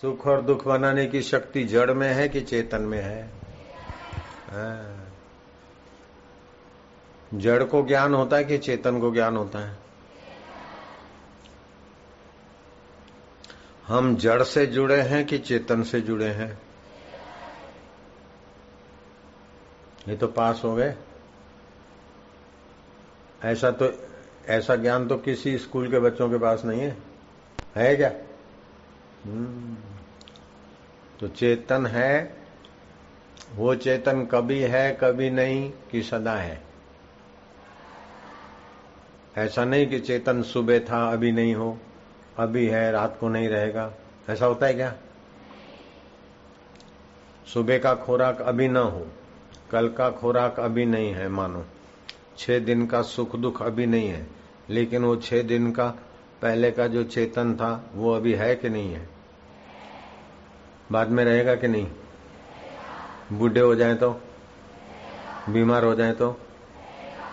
सुख और दुख बनाने की शक्ति जड़ में है कि चेतन में है? हाँ। जड़ को ज्ञान होता है कि चेतन को ज्ञान होता है? हम जड़ से जुड़े हैं कि चेतन से जुड़े हैं? ये तो पास हो गए। ऐसा तो ऐसा ज्ञान तो किसी स्कूल के बच्चों के पास नहीं है। है क्या? हम्म। तो चेतन है, वो चेतन कभी है, कभी नहीं, कि सदा है। ऐसा नहीं कि चेतन सुबह था, अभी नहीं हो, अभी है, रात को नहीं रहेगा। ऐसा होता है क्या? सुबह का खोराक अभी ना हो, कल का खोराक अभी नहीं है, मानो। छह दिन का सुख दुख अभी नहीं है, लेकिन वो छह दिन का, पहले का जो चेतन था, वो अभी है कि नहीं है? बाद में रहेगा कि नहीं? बूढ़े हो जाए तो? बीमार हो जाए तो?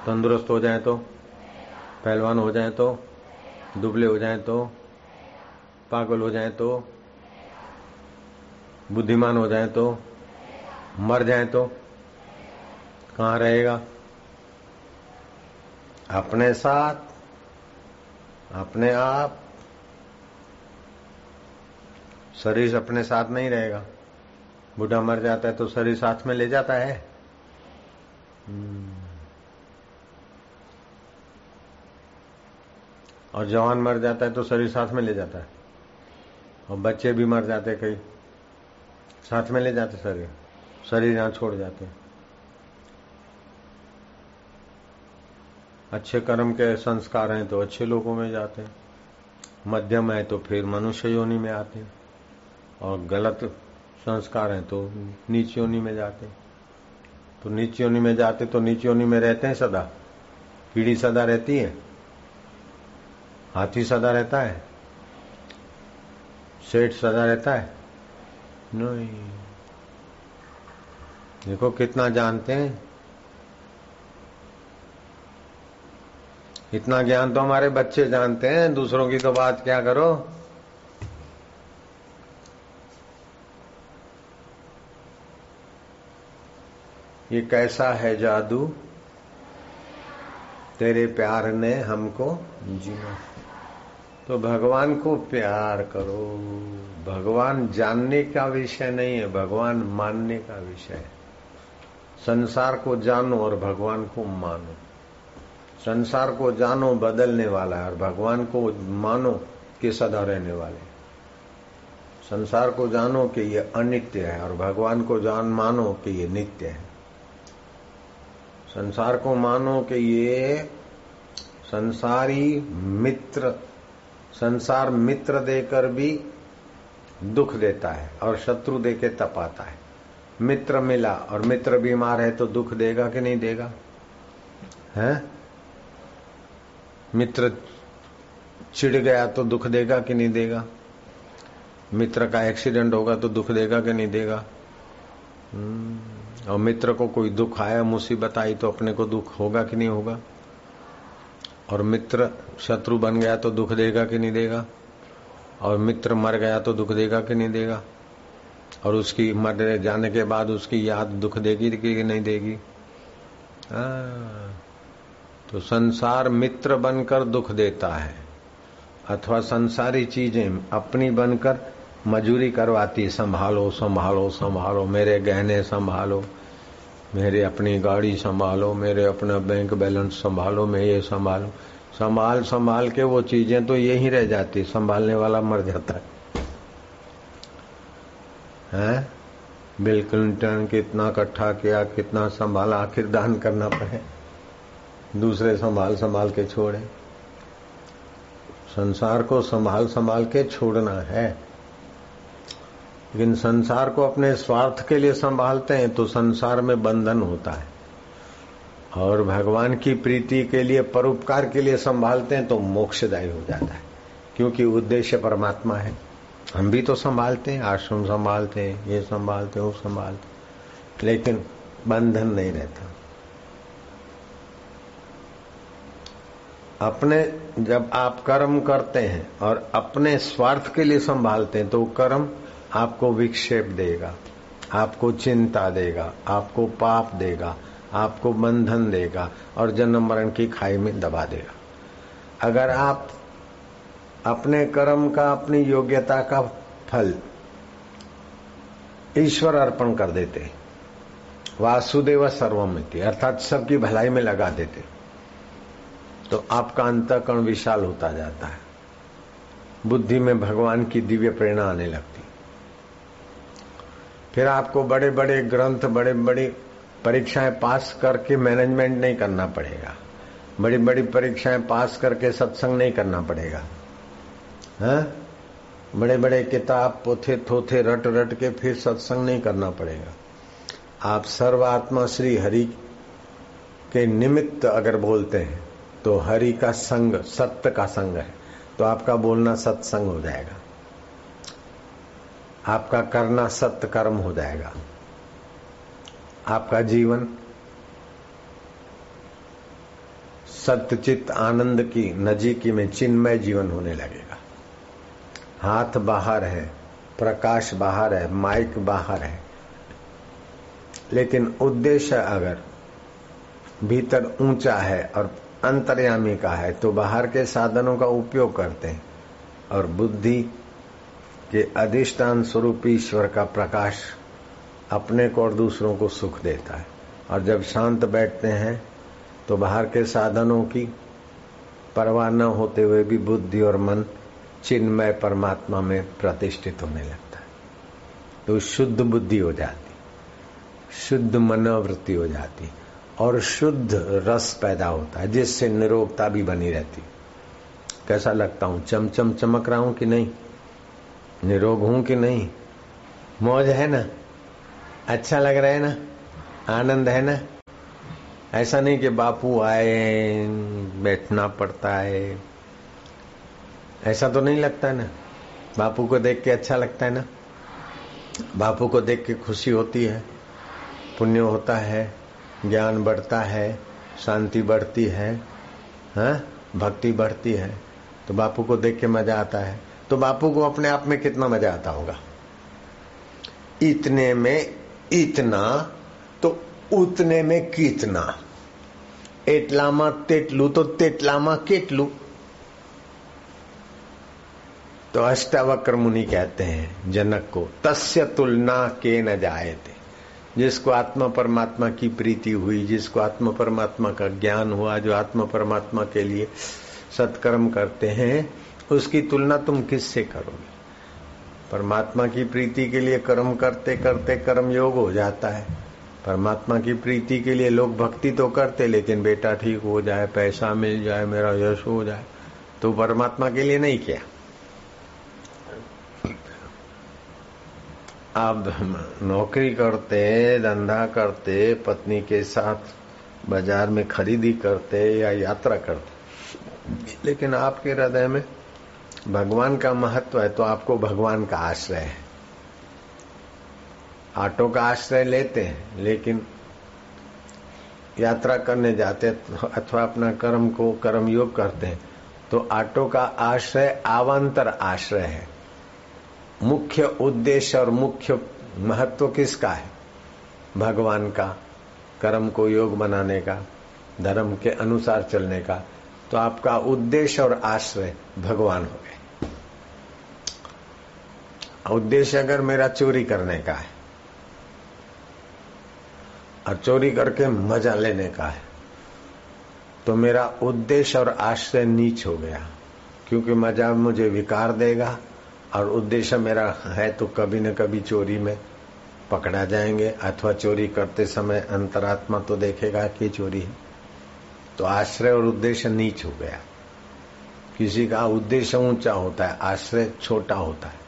तंदुरुस्त हो जाए तो? पहलवान हो जाए तो? दुबले हो जाए तो? पागल हो जाए तो? बुद्धिमान हो जाए तो? मर जाए तो? कहाँ रहेगा? अपने साथ, अपने आप शरीर अपने साथ नहीं रहेगा। बूढ़ा मर जाता है तो शरीर साथ में ले जाता है। हम्म। और जवान मर जाता है तो शरीर साथ में ले जाता है। और बच्चे भी मर जाते कई। साथ में ले जाते शरीर। शरीर यहाँ छोड़ जाते अच्छे कर्म के संस्कार हैं तो अच्छे लोगों में जाते हैं। मध्यम है तो फिर मनुष्य योनि में आते हैं। और गलत संस्कार हैं तो नीच योनि में जाते तो नीच योनि में जाते तो नीच योनि में रहते हैं सदा। कीड़ी सदा रहती है, हाथी सदा रहता है, सेठ सदा रहता है। नहीं। देखो कितना जानते हैं। इतना ज्ञान तो हमारे बच्चे जानते हैं, दूसरों की तो बात क्या करो? ये कैसा है जादू? तेरे प्यार ने हमको जीना। तो भगवान को प्यार करो। भगवान जानने का विषय नहीं है, भगवान मानने का विषय है। संसार को जानो और भगवान को मानो। संसार को जानो बदलने वाला है और भगवान को मानो कि सदा रहने वाले संसार को जानो कि ये अनित्य है और भगवान को जान मानो कि ये नित्य है। संसार को मानो कि ये संसारी मित्र, संसार मित्र देकर भी दुख देता है और शत्रु दे के तपाता है। मित्र मिला और मित्र बीमार है तो दुख देगा कि नहीं देगा? है? मित्र चिढ़ गया तो दुख देगा कि नहीं देगा? मित्र का एक्सीडेंट होगा तो दुख देगा कि नहीं देगा? हम्म। और मित्र को कोई दुख आया मुसीबत आई तो अपने को दुख होगा कि नहीं होगा? और मित्र शत्रु बन गया तो दुख देगा कि नहीं देगा? और मित्र मर गया तो दुख देगा कि नहीं देगा? और उसकी मर जाने के बाद उसकी याद दुख देगी कि नहीं देगी? आ, तो संसार मित्र बनकर दुख देता है अथवा संसारी चीज़ें अपनी बनकर मजूरी करवाती, संभालो संभालो संभालो, मेरे गहने संभालो, मेरे अपनी गाड़ी संभालो, मेरे अपना बैंक बैलेंस संभालो, मैं ये संभालो। संभाल संभाल के वो चीज़ें तो यही रह जाती, संभालने वाला मर जाता है। हैं? बिल क्लिंटन कितना इकट्ठा किया, कितना संभाला, आखिर दान करना पड़े। दूसरे संभाल संभाल के छोड़े। संसार को संभाल संभाल के छोड़ना है। लेकिन संसार को अपने स्वार्थ के लिए संभालते हैं तो संसार में बंधन होता है। और भगवान की प्रीति के लिए, परोपकार के लिए संभालते हैं तो मोक्षदायी हो जाता है, क्योंकि उद्देश्य परमात्मा है। हम भी तो संभालते हैं आश्रम संभालते हैं, ये संभालते हैं, वो संभालते लेकिन बंधन नहीं रहता। अपने, जब आप कर्म करते हैं और अपने स्वार्थ के लिए संभालते हैं तो कर्म आपको विक्षेप देगा, आपको चिंता देगा, आपको पाप देगा, आपको बंधन देगा और जन्म मरण की खाई में दबा देगा। अगर आप अपने कर्म का, अपनी योग्यता का फल ईश्वर अर्पण कर देते, वासुदेव सर्वमिति अर्थात सबकी भलाई में लगा देते तो आपका अंतकरण विशाल होता जाता है। बुद्धि में भगवान की दिव्य प्रेरणा आने लगती फिर आपको बड़े बड़े ग्रंथ बड़े बड़ी परीक्षाएँ पास करके मैनेजमेंट नहीं करना पड़ेगा। बड़ी बड़ी परीक्षाएँ पास करके सत्संग नहीं करना पड़ेगा। हा? बड़े बड़े किताब पोथे, थोथे रट रट के फिर सत्संग नहीं करना पड़ेगा। आप सर्वात्मा श्री हरि के निमित्त अगर बोलते हैं तो हरि का संग, सत्य का संग है। तो आपका बोलना सत्संग हो जाएगा। आपका करना सत्य कर्म हो जाएगा। आपका जीवन सत्यचित आनंद की नजीकी में चिन्मय जीवन होने लगेगा। हाथ बाहर है, प्रकाश बाहर है, माइक बाहर है। लेकिन उद्देश्य अगर भीतर ऊँचा है और अंतर्यामी का है तो बाहर के साधनों का उपयोग करते हैं और बुद्धि के अधिष्ठान स्वरूप ईश्वर का प्रकाश अपने को और दूसरों को सुख देता है। और जब शांत बैठते हैं तो बाहर के साधनों की परवाह न होते हुए भी बुद्धि और मन चिन्मय परमात्मा में प्रतिष्ठित होने लगता है। तो शुद्ध बुद्धि हो जाती, शुद्ध मनोवृत्ति हो जाती और शुद्ध रस पैदा होता है, जिससे निरोगता भी बनी रहती। कैसा लगता हूँ? चमचम चमक रहा हूँ कि नहीं? निरोग हूँ कि नहीं। मौज है ना? अच्छा लग रहा है ना? आनंद है ना? ऐसा नहीं कि बापू आए, बैठना पड़ता है। ऐसा तो नहीं लगता है ना? बापू को देख के अच्छा लगता है ना? बापू को देख के खुशी होती है, पुण्य होता है, ज्ञान बढ़ता है, शांति बढ़ती है, हा? भक्ति बढ़ती है। तो बापू को देख के मज़ा आता है। तो बापू को अपने आप में कितना मजा आता होगा इतने में इतना तो उतने में कितना એટલામાં તેટલું तो તેટલામાં કેટલું तो अष्टावक्र मुनि कहते हैं जनक को तस्य तुलना के न जाए थे जिसको आत्मा परमात्मा की प्रीति हुई जिसको आत्मा परमात्मा का ज्ञान हुआ जो आत्मा परमात्मा के लिए सत्कर्म करते हैं उसकी तुलना तुम किससे करोगे? परमात्मा की प्रीति के लिए कर्म करते करते कर्म योग हो जाता है। परमात्मा की प्रीति के लिए लोग भक्ति तो करते, लेकिन बेटा ठीक हो जाए, पैसा मिल जाए, मेरा यश हो जाए तो परमात्मा के लिए नहीं किया। आप नौकरी करते, धंधा करते, पत्नी के साथ बाज़ार में खरीदी करते या यात्रा करते। लेकिन आपके हृदय में भगवान का महत्व है तो आपको भगवान का आश्रय है। ऑटो का आश्रय लेते हैं, लेकिन यात्रा करने जाते अथवा अपना कर्म को, कर्म योग करते हैं तो ऑटो का आश्रय आवांतर आश्रय है। मुख्य उद्देश्य और मुख्य महत्व किसका है? भगवान का, कर्म को योग बनाने का, धर्म के अनुसार चलने का तो आपका उद्देश्य और आश्रय भगवान हो गए। उद्देश्य अगर मेरा चोरी करने का है, और चोरी करके मज़ा लेने का है तो मेरा उद्देश्य और आश्रय नीच हो गया, क्योंकि मज़ा मुझे विकार देगा, और उद्देश्य मेरा है तो कभी न कभी चोरी में पकड़ा जाएँगे, अथवा चोरी करते समय अंतरात्मा तो देखेगा कि चोरी है। तो आश्रय और उद्देश्य नीच हो गया। किसी का उद्देश्य ऊँचा होता है, आश्रय छोटा होता है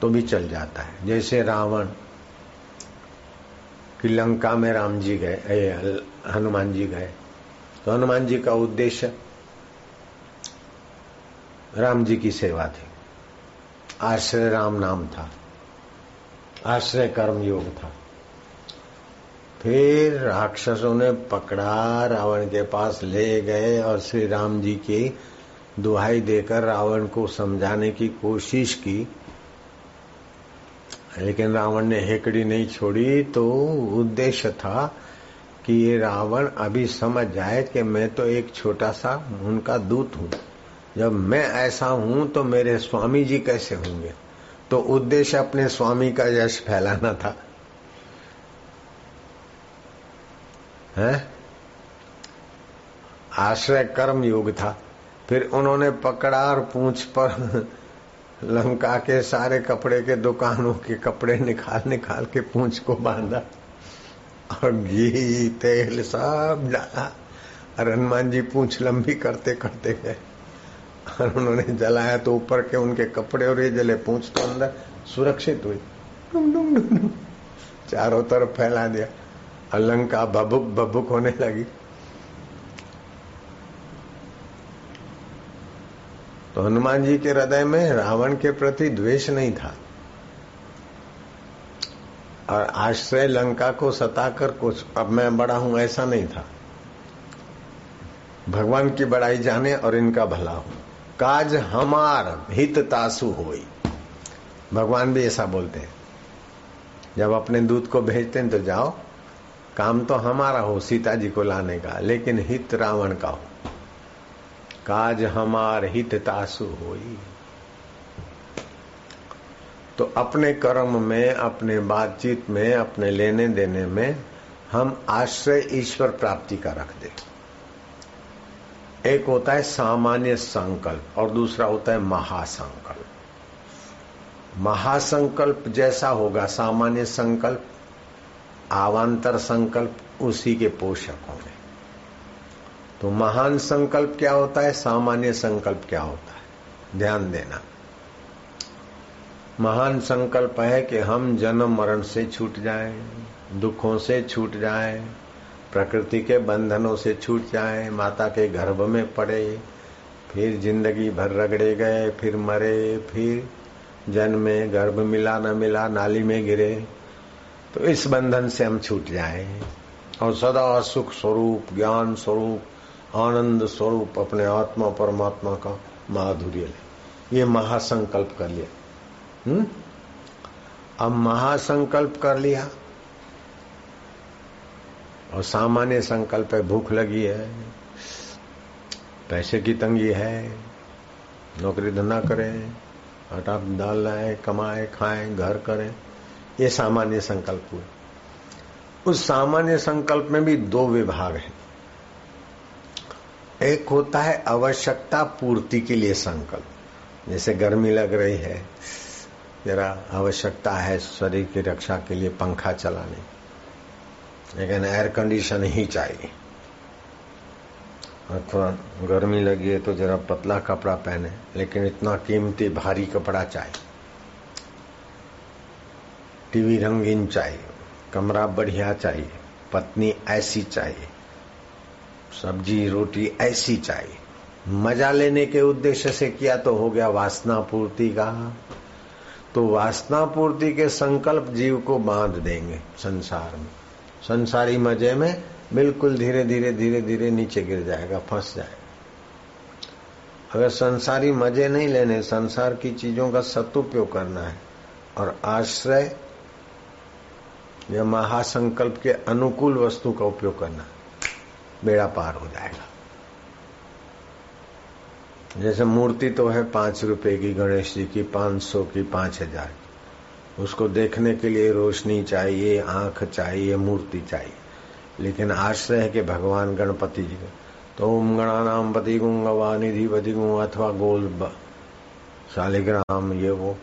तो भी चल जाता है। जैसे रावण, कि लंका में राम जी गए हनुमान जी गए तो हनुमान जी का उद्देश्य राम जी की सेवा थी। आश्रय राम नाम था, आश्रय कर्म योग था। फिर राक्षसों ने पकड़ा, रावण के पास ले गए और श्री राम जी की दुहाई देकर रावण को समझाने की कोशिश की। लेकिन रावण ने हेकड़ी नहीं छोड़ी तो उद्देश्य था कि ये रावण अभी समझ जाए कि मैं तो एक छोटा सा उनका दूत हूँ। जब मैं ऐसा हूँ तो मेरे स्वामी जी कैसे होंगे? तो उद्देश्य अपने स्वामी का यश फैलाना था। है? आश्रय कर्म योग था। फिर उन्होंने पकड़ा और पूछ पर लंका के सारे कपड़े के दुकानों के कपड़े निकाल निकाल के पूछ को बांधा और घी, तेल सब डाला। और हनुमान जी पूछ लंबी करते करते गए। और उन्होंने जलाया तो ऊपर के उनके कपड़े और ये जले पूछ तो अंदर सुरक्षित हुई। डुम डुम डुम चारों तरफ़ फैला दिया। और लंका भबुक भबुक होने लगी। तो हनुमान जी के हृदय में रावण के प्रति द्वेष नहीं था। और आश्रय लंका को सताकर कुछ, अब मैं बड़ा हूँ, ऐसा नहीं था। भगवान की बड़ाई जाने और इनका भला हो। काज हमार हित तासु हो भगवान भी ऐसा बोलते हैं। जब अपने दूध को भेजते हैं तो जाओ काम तो हमारा हो सीता जी को लाने का, लेकिन हित रावण का हो। काज हमार हित तासु होई। तो अपने कर्म में, अपने बातचीत में, अपने लेने देने में, हम आश्रय ईश्वर प्राप्ति का रख दे। एक होता है सामान्य संकल्प, और दूसरा होता है महासंकल्प। महासंकल्प जैसा होगा, सामान्य संकल्प आवांतर संकल्प उसी के पोषक होंगे तो महान संकल्प क्या होता है? सामान्य संकल्प क्या होता है? ध्यान देना। महान संकल्प है कि हम जन्म मरण से छूट जाएँ, दुखों से छूट जाएँ, प्रकृति के बंधनों से छूट जाएँ, माता के गर्भ में पड़े फिर ज़िंदगी भर रगड़े गए फिर मरे फिर जन्मे गर्भ मिला न मिला नाली में गिरे। तो इस बंधन से हम छूट जाएँ। और सदा सुख स्वरूप, ज्ञान स्वरूप, आनंद स्वरूप अपने आत्मा परमात्मा का माधुर्य ले। ये महासंकल्प कर लिया। हम्म? अब महासंकल्प कर लिया। और सामान्य संकल्प है भूख लगी है। पैसे की तंगी है। नौकरी धंधा करें। आटा डाल लाए, कमाए, खाएँ, घर करें। ये सामान्य संकल्प हुए उस सामान्य संकल्प में भी दो विभाग हैं। एक होता है आवश्यकता पूर्ति के लिए संकल्प। जैसे गर्मी लग रही है, जरा आवश्यकता है शरीर की रक्षा के लिए पंखा चलाने। लेकिन एयर कंडीशन ही चाहिए। अथवा गर्मी लगी है तो जरा पतला कपड़ा पहने, लेकिन इतना कीमती भारी कपड़ा चाहिए। टीवी रंगीन चाहिए, कमरा बढ़िया चाहिए, पत्नी ऐसी चाहिए, सब्ज़ी रोटी ऐसी चाहिए। मज़ा लेने के उद्देश्य से किया तो हो गया वासना पूर्ति का। तो वासना पूर्ति के संकल्प जीव को बाँध देंगे संसार में। संसारी मज़े में बिल्कुल धीरे धीरे धीरे धीरे नीचे गिर जाएगा, फंस जाएगा। अगर संसारी मज़े नहीं लेने, संसार की चीज़ों का सदुपयोग करना है और आश्रय या महासंकल्प के अनुकूल वस्तु का उपयोग करना। बेड़ा पार हो जाएगा। जैसे मूर्ति तो है पाँच रुपए की, गणेश जी की, पाँच सौ की, पाँच हज़ार की। उसको देखने के लिए रोशनी चाहिए, आँख चाहिए, मूर्ति चाहिए। लेकिन आश्रय है कि भगवान गणपति जी का तो ओम गणानाम पति गुंग निधि पति गुंग अथवा गोल शालिग्राम, ये वो।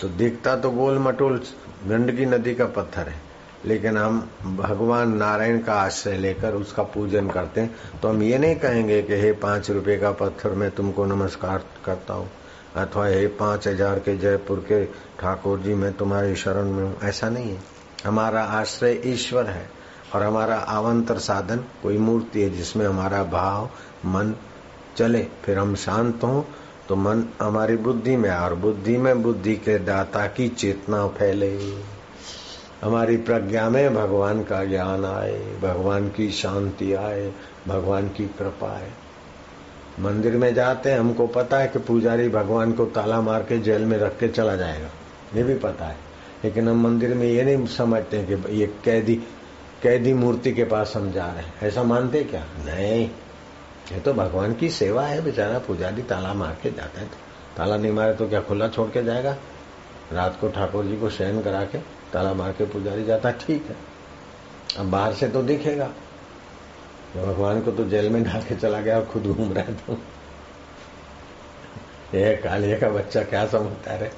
तो दिखता तो गोल मटोल गंडकी नदी का पत्थर है, लेकिन हम भगवान नारायण का आश्रय लेकर उसका पूजन करते हैं। तो हम ये नहीं कहेंगे कि हे पाँच रुपए का पत्थर मैं तुमको नमस्कार करता हूँ, अथवा हे पाँच हज़ार के जयपुर के ठाकुर जी मैं तुम्हारी शरण में हूँ। ऐसा नहीं है। हमारा आश्रय ईश्वर है, और हमारा आवंतर साधन कोई मूर्ति है जिसमें हमारा भाव, मन चले, फिर हम शांत हों तो मन हमारी बुद्धि में और बुद्धि में बुद्धि के दाता की चेतना फैले। हमारी प्रज्ञा में भगवान का ज्ञान आए, भगवान की शांति आए, भगवान की कृपा आए। मंदिर में जाते हैं, हमको पता है कि पुजारी भगवान को ताला मार के जेल में रख के चला जाएगा। ये भी पता है। लेकिन हम मंदिर में ये नहीं समझते कि ये कैदी कैदी मूर्ति के पास हम जा रहे हैं। ऐसा मानते क्या? नहीं। ये तो भगवान की सेवा है, बेचारा पुजारी ताला मार के जाता है। ताला नहीं मारे तो क्या खुला छोड़ के जाएगा? रात को ठाकुर जी को शयन करा के ताला मार के पुजारी जाता ठीक है। अब बाहर से तो दिखेगा। तो भगवान को तो जेल में डाल के चला गया और खुद घूम रहा है तो। ये कालिया का बच्चा क्या समझता रहे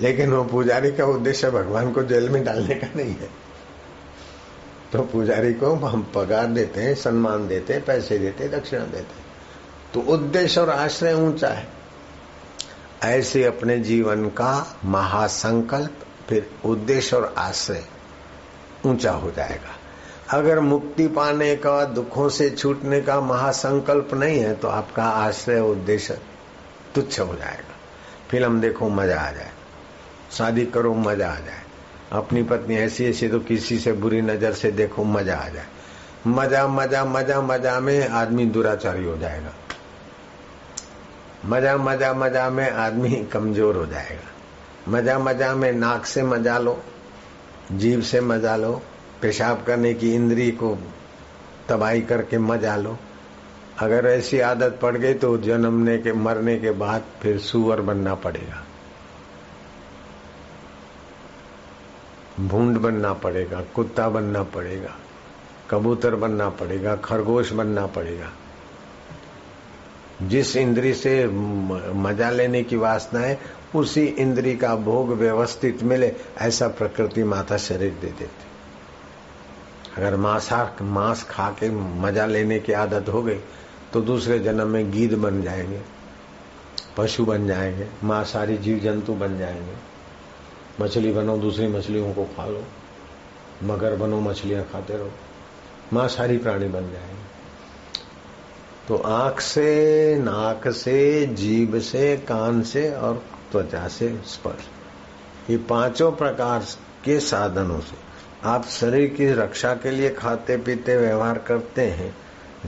लेकिन वो पुजारी का उद्देश्य भगवान को जेल में डालने का नहीं है। तो पुजारी को हम पगार देते हैं, सम्मान देते हैं, पैसे देते हैं, दक्षिणा देते हैं। तो उद्देश्य और आश्रय ऊँचा है। ऐसे अपने जीवन का महासंकल्प, फिर उद्देश्य और आश्रय ऊँचा हो जाएगा। अगर मुक्ति पाने का, दुखों से छूटने का महासंकल्प नहीं है तो आपका आश्रय उद्देश्य तुच्छ हो जाएगा। फ़िल्म देखो, मज़ा आ जाए। शादी करो, मज़ा आ जाए। अपनी पत्नी ऐसी ऐसी तो किसी से बुरी नज़र से देखो, मज़ा आ जाए। मज़ा मज़ा मज़ा मज़ा में आदमी दुराचारी हो जाएगा। मज़ा मज़ा मज़ा में आदमी कमज़ोर हो जाएगा। मज़ा मज़ा में नाक से मज़ा लो जीव से मज़ा लो, पेशाब करने की इंद्री को तबाही करके मज़ा लो। अगर ऐसी आदत पड़ गई तो जन्मने के, मरने के बाद फिर सुअर बनना पड़ेगा। भूंड बनना पड़ेगा, कुत्ता बनना पड़ेगा, कबूतर बनना पड़ेगा, खरगोश बनना पड़ेगा। जिस इंद्री से मज़ा लेने की वासना है, उसी इंद्री का भोग व्यवस्थित मिले, ऐसा प्रकृति माता शरीर दे देती। अगर मांसा, मांस खा के मज़ा लेने की आदत हो गई तो दूसरे जन्म में गीद बन जाएँगे, पशु बन जाएँगे, मांसाहारी जीव जंतु बन जाएँगे। मछली बनो दूसरी मछलियों को खा लो। मगर बनो, मछलियाँ खाते रहो। मांसाहारी प्राणी बन जाएँगे। तो आँख से, नाक से, जीभ से, कान से और त्वचा से स्पर्श। ये पाँचों प्रकार के साधनों से। आप शरीर की रक्षा के लिए खाते, पीते, व्यवहार करते हैं।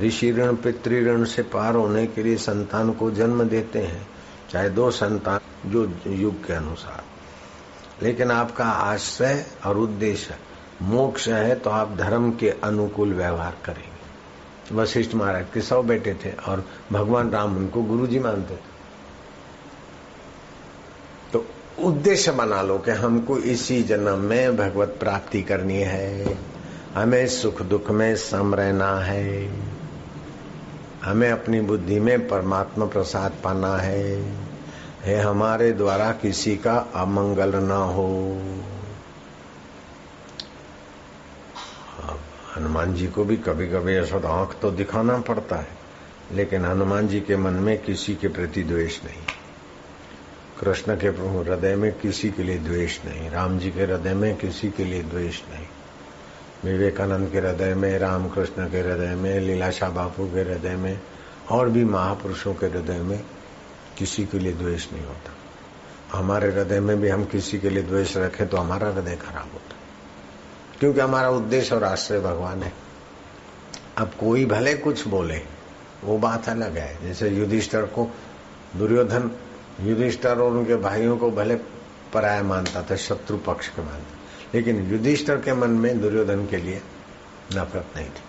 ऋषि ऋण पितृण से पार होने के लिए संतान को जन्म देते हैं। चाहे दो संतान जो युग के अनुसार। लेकिन आपका आश्रय और उद्देश्य मोक्ष है तो आप धर्म के अनुकूल व्यवहार करेंगे। वशिष्ठ महाराज के सौ बेटे थे और भगवान राम उनको गुरु जी मानते थे। तो उद्देश्य बना लो कि हमको इसी जन्म में भगवत प्राप्ति करनी है। हमें सुख दुख में सम रहना है। हमें अपनी बुद्धि में परमात्मा प्रसाद पाना है। है हमारे द्वारा किसी का अमंगल न हो। हनुमान जी को भी कभी कभी ऐसा आँख तो दिखाना पड़ता है, लेकिन हनुमान जी के मन में किसी के प्रति द्वेष नहीं। कृष्ण के हृदय में किसी के लिए द्वेष नहीं, राम जी के हृदय में किसी के लिए द्वेष नहीं। विवेकानंद के हृदय में, रामकृष्ण के हृदय में, लीलाशाह बापू के हृदय में, और भी महापुरुषों के हृदय में किसी के लिए द्वेष नहीं होता। हमारे हृदय में भी हम किसी के लिए द्वेष रखें तो हमारा हृदय खराब होता क्योंकि हमारा उद्देश्य और आश्रय भगवान है। अब कोई भले कुछ बोले, वो बात अलग है। जैसे युधिष्ठर को दुर्योधन, युधिष्ठर और उनके भाइयों को भले पराया मानता था, शत्रु पक्ष के मानता लेकिन युधिष्ठर के मन में दुर्योधन के लिए नफरत नहीं थी।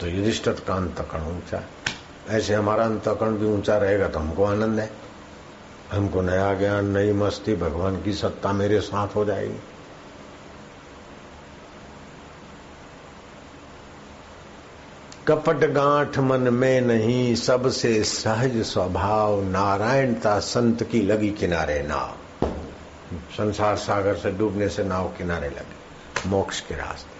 तो युधिष्ठर का अंतकण ऊँचा ऐसे हमारा अंतकण भी ऊँचा रहेगा तो हमको आनंद है। हमको नया ज्ञान, नई मस्ती, भगवान की सत्ता मेरे साथ हो जाएगी। कपट गांठ मन में नहीं, सबसे सहज स्वभाव नारायणता संत की लगी किनारे नाव। संसार सागर से डूबने से नाव किनारे लगे, मोक्ष के रास्ते।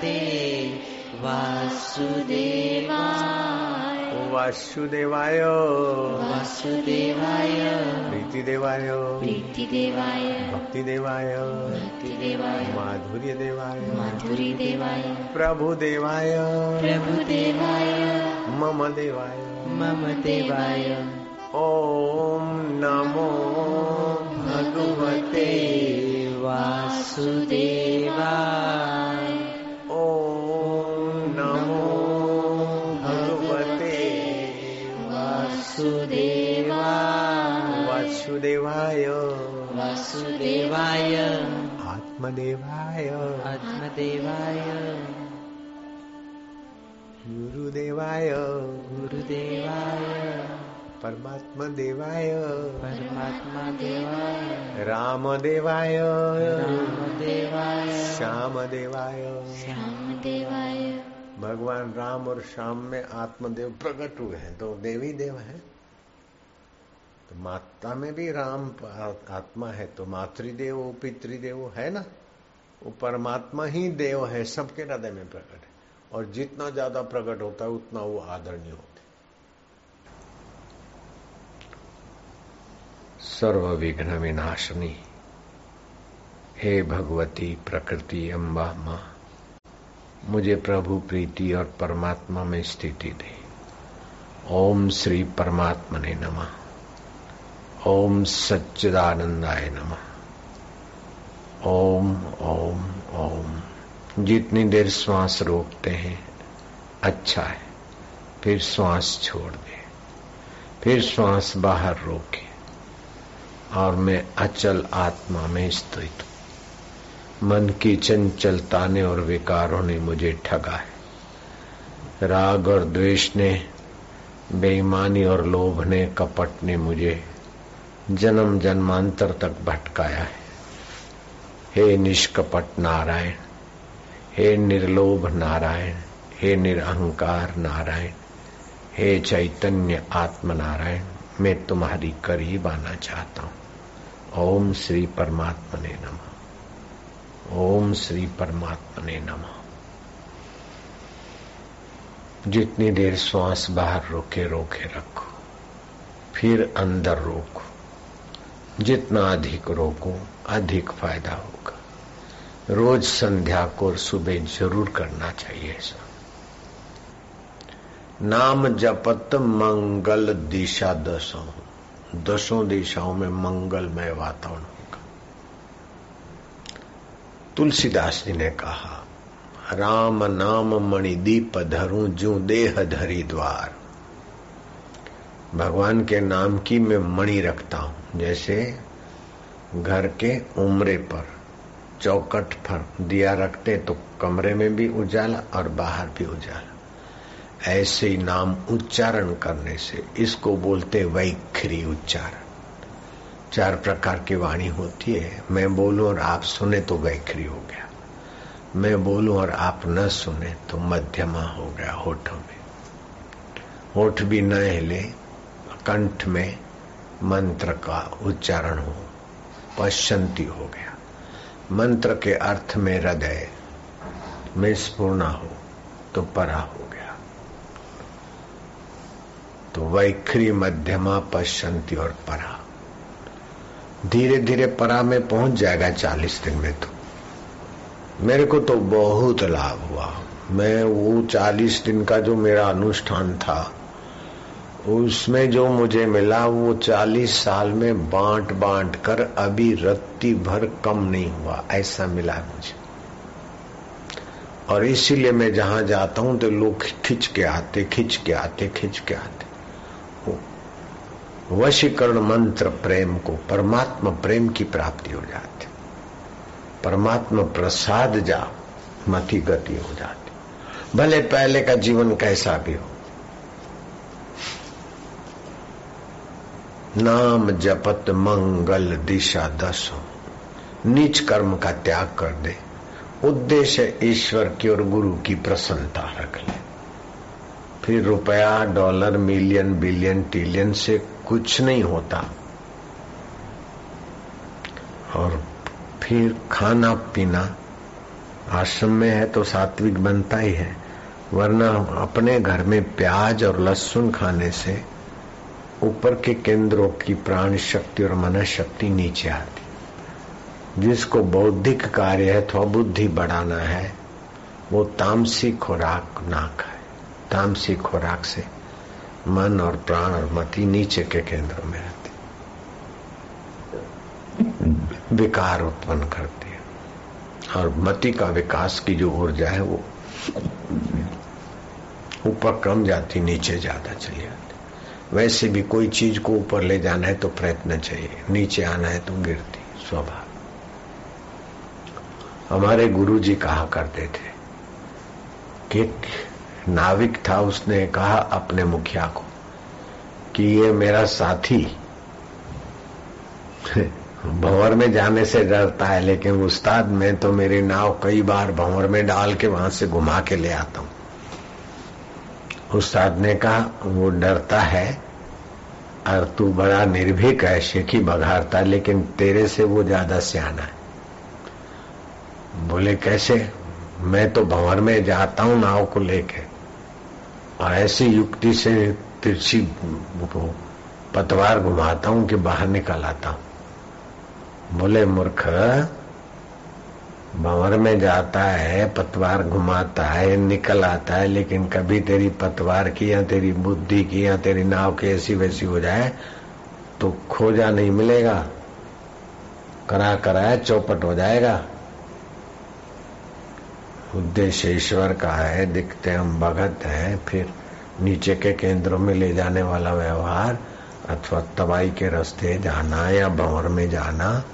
भगवते वासुदेवाय। वासुदेवाय। वासुदेवाय। प्रीतिदेवाय। प्रीतिदेवाय। भक्तिदेवाय। भक्तिदेवाय। माधुर्यदेवाय। माधुरीदेवाय प्रभुदेवाय। प्रभुदेवाय। मम देवाय मम देवाय ॐ नमो भगवते वासुदेवाय। वासुदेवाय। वासुदेवाय। आत्मदेवाय। आत्मदेवाय। गुरुदेवाय। गुरुदेवाय। परमात्मा देवाय परमात्मा देवाय राम देवाय देवाय श्याम देवाय श्याम देवाय भगवान राम और श्याम में आत्मदेव प्रकट हुए हैं तो देवी देव है। तो माता में भी राम आत्मा है तो मातृदेव पितृदेव है ना? वो परमात्मा ही देव है, सबके हृदय में प्रकट है। और जितना ज़्यादा प्रकट होता है, उतना वो आदरणीय होते सर्व विघ्न विनाशनी हे भगवती प्रकृति अम्बा माँ, मुझे प्रभु प्रीति और परमात्मा में स्थिति दे। ओम श्री परमात्मा ने नमः। ओम सच्चिदानंदाय नमः। ओम ओम ओम। जितनी देर श्वास रोकते हैं अच्छा है। फिर श्वास छोड़ दे। फिर श्वास बाहर रोके। और मैं अचल आत्मा में स्थित मन की चंचलता ने और विकारों ने मुझे ठगा है। राग और द्वेष ने, बेईमानी और लोभ ने, कपट ने मुझे जन्म जन्मांतर तक भटकाया है। हे निष्कपट नारायण, हे निर्लोभ नारायण, हे निरहंकार नारायण, हे चैतन्य आत्म नारायण मैं तुम्हारी करीब आना चाहता हूँ। ओम श्री परमात्मा ने नमः। ओम श्री परमात्मा ने नमः। जितनी देर श्वास बाहर रोके रोके रखो। फिर अंदर रोको। जितना अधिक रोको, अधिक फ़ायदा होगा। रोज संध्या को सुबह ज़रूर करना चाहिए ऐसा। नाम जपत मंगल दिशा दसों दसों दिशाओं में मंगलमय वातावरण होगा। तुलसीदास जी ने कहा, राम नाम मणि दीप धरू जू देह धरी द्वार। भगवान के नाम की मैं मणि रखता हूँ, जैसे घर के उमरे पर चौकट पर दिया रखते तो कमरे में भी उजाला और बाहर भी उजाला। ऐसे ही नाम उच्चारण करने से, इसको बोलते वैखरी उच्चारण। चार प्रकार की वाणी होती है, मैं बोलूँ और आप सुने तो वैखरी हो गया। मैं बोलूँ और आप न सुने तो मध्यमा हो गया होठों में। होठ भी न हिले कंठ में मंत्र का उच्चारण हो पश्चंती हो गया। मंत्र के अर्थ में हृदय में स्पूर्ण हो तो परा हो गया। तो वैखरी मध्यमा पश्चंती और परा। धीरे धीरे परा में पहुँच जाएगा चालीस दिन में तो। मेरे को तो बहुत लाभ हुआ। मैं वो चालीस दिन का जो मेरा अनुष्ठान था उसमें जो मुझे मिला वो चालीस साल में बांट बांट कर अभी रत्ती भर कम नहीं हुआ, ऐसा मिला मुझे। और इसीलिए मैं जहाँ जाता हूँ तो लोग खिंच के आते, खिंच के आते, खिंच के आते। वशीकरण मंत्र प्रेम को परमात्मा प्रेम की प्राप्ति हो जाती। परमात्मा प्रसाद जा, मति गति हो जाती। भले पहले का जीवन कैसा भी हो नाम जपत मंगल दिशा दस। हो नीच कर्म का त्याग कर दे। उद्देश्य ईश्वर की और गुरु की प्रसन्नता रख ले। फिर रुपया, डॉलर, मिलियन, बिलियन ट्रिलियन से कुछ नहीं होता। और फिर खाना पीना। आश्रम में है तो सात्विक बनता ही है। वरना अपने घर में प्याज और लहसुन खाने से ऊपर के केंद्रों की प्राण शक्ति और मन शक्ति नीचे आती। जिसको बौद्धिक कार्य है तो बुद्धि बढ़ाना है। वो तामसी खुराक ना खाए तामसी खुराक से मन और प्राण और मति नीचे के केंद्र में रहती। विकार उत्पन्न करती है। और मति का विकास की जो ऊर्जा है, वो ऊपर कम जाती, नीचे ज़्यादा चली जाती। वैसे भी कोई चीज़ को ऊपर ले जाना है तो प्रयत्न चाहिए। नीचे आना है तो गिरती, स्वभाव। हमारे गुरु जी कहा करते थे कि नाविक था, उसने कहा अपने मुखिया को कि ये मेरा साथी भंवर में जाने से डरता है, लेकिन उस्ताद, मैं तो मेरी नाव कई बार भंवर में डाल के वहाँ से घुमा के ले आता हूँ। उस्ताद ने कहा, वो डरता है और तू बड़ा निर्भीक है, शेखी बघारता लेकिन तेरे से वो ज़्यादा सियाना है। बोले, कैसे? मैं तो भंवर में जाता हूँ नाव को लेके। और ऐसी युक्ति से तिरछी पतवार घुमाता हूँ कि बाहर निकल आता हूँ। बोले, मूर्ख भंवर में जाता है, पतवार घुमाता है, निकल आता है, लेकिन कभी तेरी पतवार की या तेरी बुद्धि की या तेरी नाव की ऐसी वैसी हो जाए तो खोजा नहीं मिलेगा। करा कराया चौपट हो जाएगा। उद्देश्य ईश्वर का है, दिखते हम भगत हैं, फिर नीचे के केंद्रों में ले जाने वाला व्यवहार, अथवा तबाही के रास्ते जाना या भंवर में जाना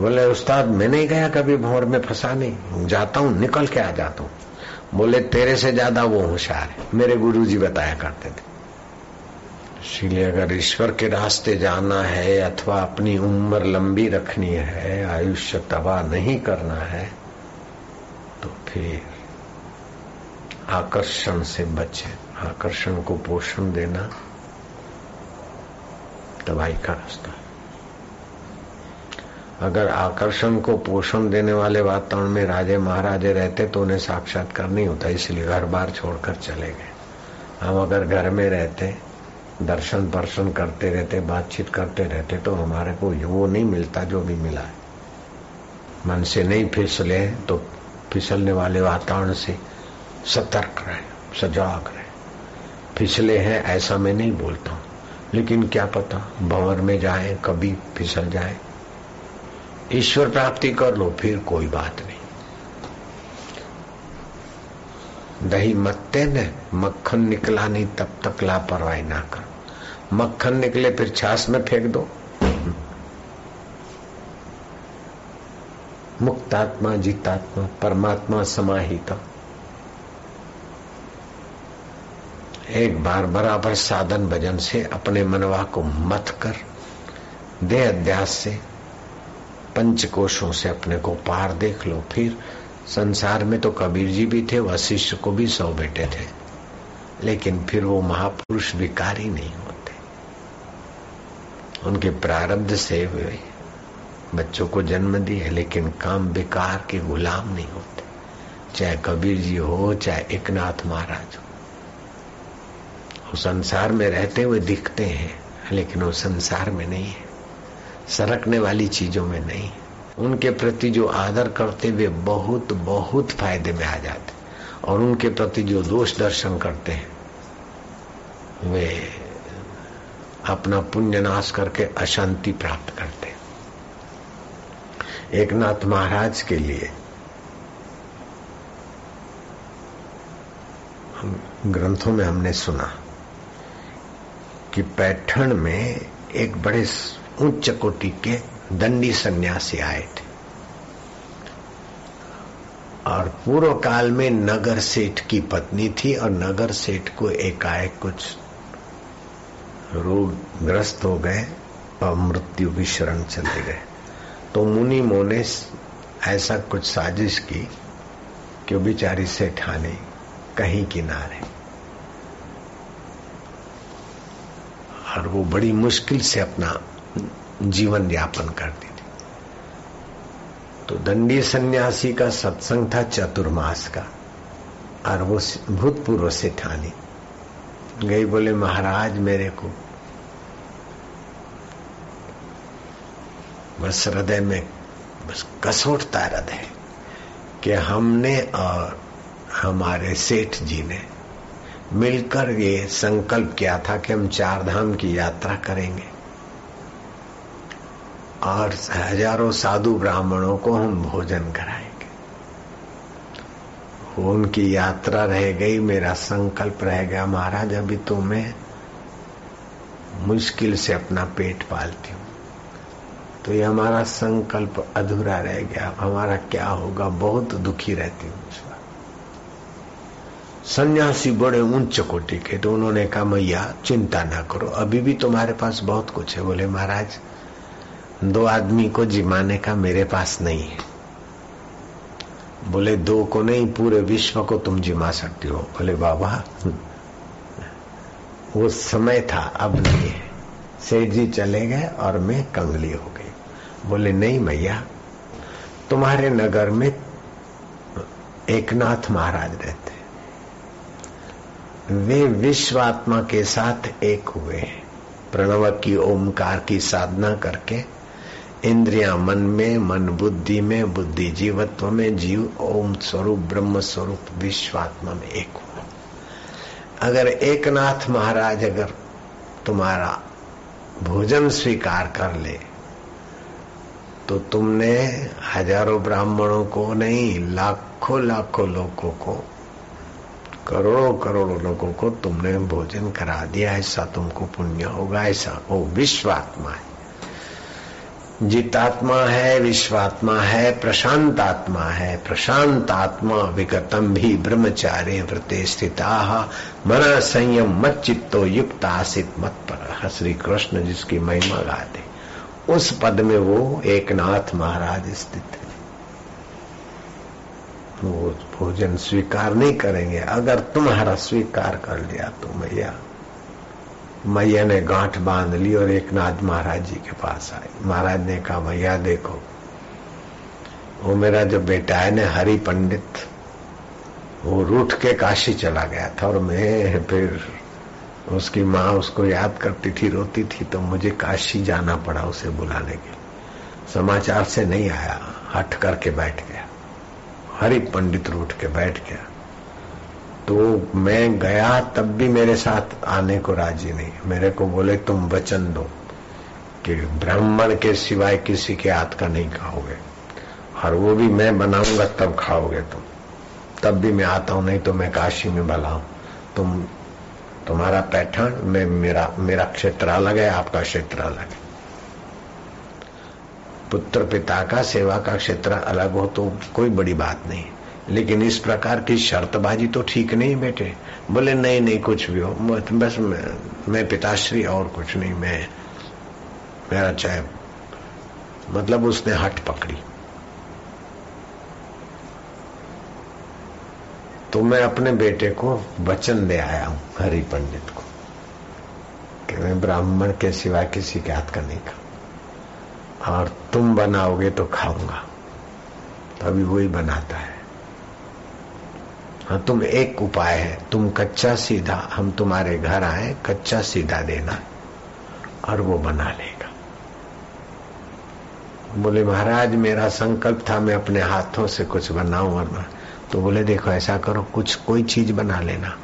बोले, उस्ताद, मैं नहीं गया कभी भंवर में फंसा नहीं जाता हूँ, निकल के आ जाता हूँ। बोले, तेरे से ज़्यादा वो होशियार है। मेरे गुरु जी बताया करते थे। इसलिए अगर ईश्वर के रास्ते जाना है अथवा अपनी उम्र लंबी रखनी है, आयुष्य तबाह नहीं करना है तो फिर आकर्षण से बचे। आकर्षण को पोषण देना तबाही का रास्ता अगर आकर्षण को पोषण देने वाले वातावरण में राजे महाराजे रहते तो उन्हें साक्षात्कार नहीं होता, इसलिए घर बार छोड़कर चले गए। हम अगर घर में रहते, दर्शन दर्शन करते रहते, बातचीत करते रहते तो हमारे को वो नहीं मिलता जो भी मिला है। मन से नहीं फिसले तो फिसलने वाले वातावरण से सतर्क रहे, सजाग रहे। फिसले हैं ऐसा मैं नहीं बोलता हूँ, लेकिन क्या पता, भंवर में जाए, कभी फिसल जाए। ईश्वर प्राप्ति कर लो, फिर कोई बात नहीं। दही मत्ते न, मक्खन निकला नहीं, तब तक लापरवाही ना करो। मक्खन निकले, फिर छाछ में फेंक दो। मुक्तात्मा, जीतात्मा, परमात्मा समाहित। एक बार बराबर साधन भजन से अपने मनवा को मत कर, देह अध्यास से पंच कोशों से अपने को पार देख लो। फिर संसार में तो कबीर जी भी थे, वशिष्ठ को भी सौ बेटे थे। लेकिन फिर वो महापुरुष विकारी नहीं होते। उनके प्रारब्ध से वे बच्चों को जन्म दिए, लेकिन काम विकार के गुलाम नहीं होते। चाहे कबीर जी हो, चाहे एकनाथ महाराज हो। वो संसार में रहते हुए दिखते हैं, लेकिन वो संसार में नहीं है। सरकने वाली चीज़ों में नहीं। उनके प्रति जो आदर करते वे बहुत बहुत फ़ायदे में आ जाते और उनके प्रति जो दोष दर्शन करते हैं, वे अपना पुण्य नाश करके अशांति प्राप्त करते एक नाथ महाराज के लिए ग्रंथों में हमने सुना कि पैठण में एक बड़े उच्च कोटि के दंडी सन्यासी आए थे। और पूर्व काल में नगर सेठ की पत्नी थी और नगर सेठ को एकाएक कुछ रोग ग्रस्त हो गए और मृत्यु की शरण चले गए। तो मुनि मोने ऐसा कुछ साजिश की कि बिचारी सेठानी कहीं किनारे। और वो बड़ी मुश्किल से अपना जीवन यापन करती थी। तो दंडी सन्यासी का सत्संग था चतुर्मास का। और वो भूतपूर्व से ठानी गई बोले, महाराज, मेरे को बस हृदय में बस कसोटता हृदय कि हमने और हमारे सेठ जी ने मिलकर ये संकल्प किया था कि हम चार धाम की यात्रा करेंगे। और हज़ारों साधु ब्राह्मणों को हम भोजन कराएँगे। उनकी यात्रा रह गई, मेरा संकल्प रह गया, महाराज, अभी तो मैं मुश्किल से अपना पेट पालती हूँ। तो ये हमारा संकल्प अधूरा रह गया। हमारा क्या होगा? बहुत दुखी रहती हूँ सन्यासी बड़े ऊंच कोटि के तो उन्होंने कहा, मैया, चिंता ना करो, अभी भी तुम्हारे पास बहुत कुछ है। बोले, महाराज दो आदमी को जिमाने का मेरे पास नहीं है। बोले, दो को नहीं, पूरे विश्व को तुम जिमा सकती हो। बोले, बाबा, वो समय था, अब नहीं है। सेठ जी चले गए और मैं कंगली हो गई। बोले, नहीं मैया, तुम्हारे नगर में एकनाथ महाराज रहते वे विश्वात्मा के साथ एक हुए प्रणव की ओमकार की साधना करके इंद्रिया मन में, मन बुद्धि में, बुद्धि जीवत्व में, जीव ओम स्वरूप, ब्रह्म स्वरूप, विश्वात्मा में एक हुआ अगर एकनाथ महाराज अगर तुम्हारा भोजन स्वीकार कर ले तो तुमने हज़ारों ब्राह्मणों को नहीं, लाखों लाखों लोगों को, करोड़ों करोड़ों लोगों को तुमने भोजन करा दिया, ऐसा तुमको पुण्य होगा, ऐसा वो विश्वात्मा है। जितात्मा है, विश्वात्मा है प्रशांत आत्मा है प्रशांत आत्मा विगतम भी ब्रह्मचार्य व्रते स्थिता। मना संयम मत चित्तो युक्त आसित मत पर। श्री कृष्ण जिसकी महिमा गाते। उस पद में वो एक नाथ महाराज स्थित है। वो भोजन स्वीकार नहीं करेंगे। अगर तुम्हारा स्वीकार कर लिया तो मैया मैया ने गांठ बाँध ली और एक नाथ महाराज जी के पास आए महाराज ने कहा, मैया, देखो, वो मेरा जो बेटा है ना, हरि पंडित, वो रूठ के काशी चला गया था और मैं फिर उसकी माँ उसको याद करती थी, रोती थी तो मुझे काशी जाना पड़ा उसे बुलाने के लिए। समाचार से नहीं आया, हट करके बैठ गया। हरि पंडित रूठ के बैठ गया। तो मैं गया, तब भी मेरे साथ आने को राज़ी नहीं। मेरे को बोले, तुम वचन दो कि ब्राह्मण के सिवाय किसी के हाथ का नहीं खाओगे। और वो भी मैं बनाऊँगा, तब खाओगे तुम। तब भी मैं आता हूँ, नहीं तो मैं काशी में भला हूँ। तुम, तुम्हारा पैठण में, मेरा मेरा क्षेत्र अलग है, आपका क्षेत्र अलग है। पुत्र पिता का सेवा का क्षेत्र अलग हो तो कोई बड़ी बात नहीं। लेकिन इस प्रकार की शर्तबाजी तो ठीक नहीं बेटे। बोले नहीं नहीं कुछ भी हो। बस मैं, मैं पिताश्री और कुछ नहीं मैं मेरा चाहे मतलब उसने हट पकड़ी। तो मैं अपने बेटे को वचन दे आया हूँ हरि पंडित को कि मैं ब्राह्मण के सिवा किसी के हाथ का नहीं खाऊं और तुम बनाओगे तो खाऊँगा। तभी वही बनाता हाँ। तुम एक उपाय है। तुम कच्चा सीधा, हम तुम्हारे घर आए, कच्चा सीधा देना और वो बना लेगा। बोले, महाराज, मेरा संकल्प था, मैं अपने हाथों से कुछ बनाऊँ वरना तो बोले, देखो, ऐसा करो, कुछ, कोई चीज़ बना लेना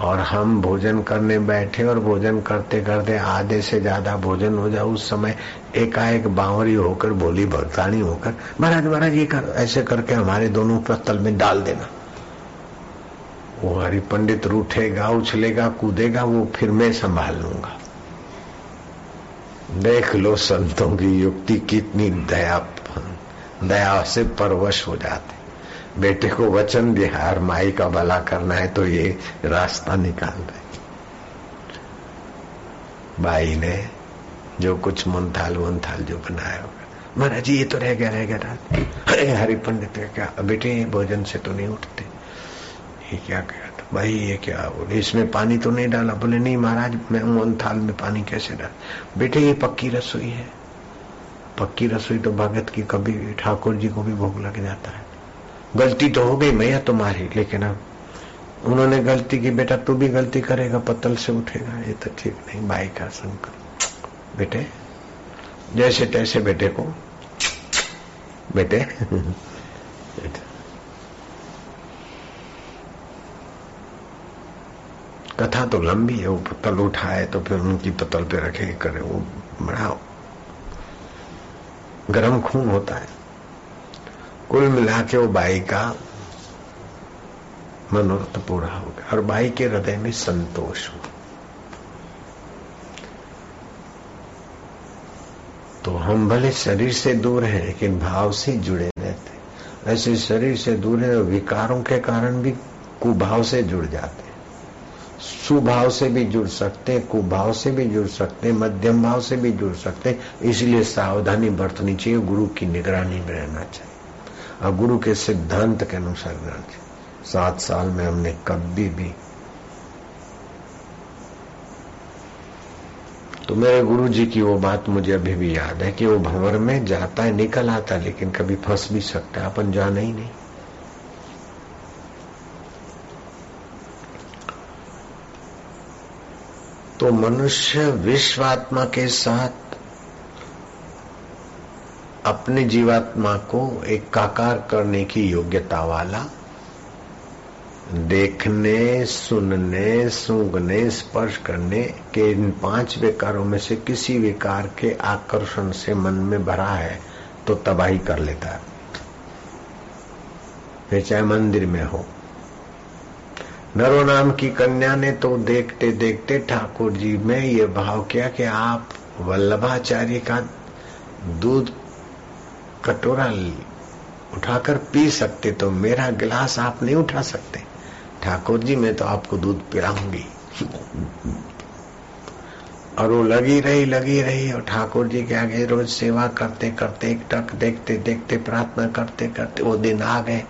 और हम भोजन करने बैठे और भोजन करते करते आधे से ज़्यादा भोजन हो जाए, उस समय एकाएक बावरी होकर, बोली भक्तानी होकर, महाराज महाराज, ये कर, ऐसे करके हमारे दोनों पत्तल में डाल देना। वो हरि पंडित रूठेगा, उछलेगा, कूदेगा, वो फिर मैं संभाल लूँगा। देख लो संतों की युक्ति कितनी दया दया से परवश हो जाते। बेटे को वचन दिया और माई का भला करना है तो ये रास्ता निकाल रहे बाई ने जो कुछ मुंथाल वंथाल जो बनाया होगा। महाराज जी ये तो रह गया रह गया अरे हरि पंडित क्या बेटे, भोजन से तो नहीं उठते। ये क्या कहा था? भाई, ये क्या बोले? इसमें पानी तो नहीं डाला। बोले, नहीं महाराज, मैं वन थाल में पानी कैसे डाल? बेटे, ये पक्की रसोई है। पक्की रसोई तो भगत की कभी, ठाकुर जी को भी भोग लग जाता है। गलती तो हो गई मैया तुम्हारी, लेकिन अब उन्होंने गलती की, बेटा तू भी गलती करेगा, पतल से उठेगा। ये तो ठीक नहीं, भाई का संकल्प। बेटे, जैसे तैसे बेटे को। बेटे कथा तो लंबी है, वो पत्तल उठाए तो फिर उनकी पत्तल पे रखे करे, वो बड़ा गर्म खून होता है। कुल मिला के वो बाई का मनोरथ पूरा हो गया और बाई के हृदय में संतोष हुआ। तो हम भले शरीर से दूर हैं, लेकिन भाव से जुड़े रहते ऐसे शरीर से दूर है विकारों के कारण भी कुभाव से जुड़ जाते सुभाव से भी जुड़ सकते हैं, कुभाव से भी जुड़ सकते हैं, मध्यम भाव से भी जुड़ सकते हैं। इसलिए सावधानी बरतनी चाहिए, गुरु की निगरानी में रहना चाहिए। और गुरु के सिद्धांत के अनुसार रहना चाहिए। सात साल में हमने कभी भी तो मेरे गुरु जी की वो बात मुझे अभी भी याद है कि वो भंवर में जाता है, निकल आता है, लेकिन कभी फंस भी सकता है, अपन जाना ही नहीं। तो मनुष्य विश्वात्मा के साथ अपने जीवात्मा को एकाकार करने की योग्यता वाला, देखने, सुनने, सूंघने, स्पर्श करने के इन पाँच विकारों में से किसी विकार के आकर्षण से मन में भरा है तो तबाही कर लेता है। फिर चाहे मंदिर में हो नरो नाम की कन्या ने तो देखते देखते ठाकुर जी में ये भाव किया कि आप वल्लभाचार्य का दूध कटोरा उठाकर पी सकते तो मेरा गिलास आप नहीं उठा सकते। ठाकुर जी, मैं तो आपको दूध पिलाऊँगी। और वो लगी रही लगी रही, और ठाकुर जी के आगे रोज सेवा करते करते, एक टक देखते देखते, प्रार्थना करते करते, वो दिन आ गए।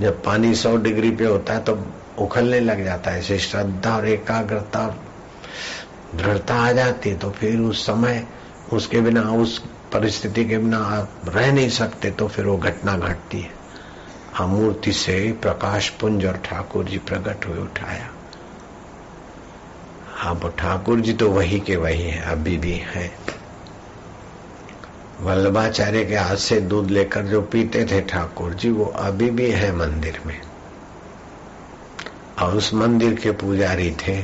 जब पानी सौ डिग्री पे होता है तो उखलने लग जाता है, ऐसे श्रद्धा और एकाग्रता, दृढ़ता आ जाती है तो फिर उस समय उसके बिना, उस परिस्थिति के बिना आप रह नहीं सकते तो फिर वो घटना घटती है। अमूर्ति से प्रकाश पुंज और ठाकुर जी प्रकट हुए, उठाया। अब ठाकुर जी तो वही के वही है, अभी भी है। वल्लभाचार्य के हाथ से दूध लेकर जो पीते थे ठाकुर जी, वो अभी भी है मंदिर में। और उस मंदिर के पुजारी थे।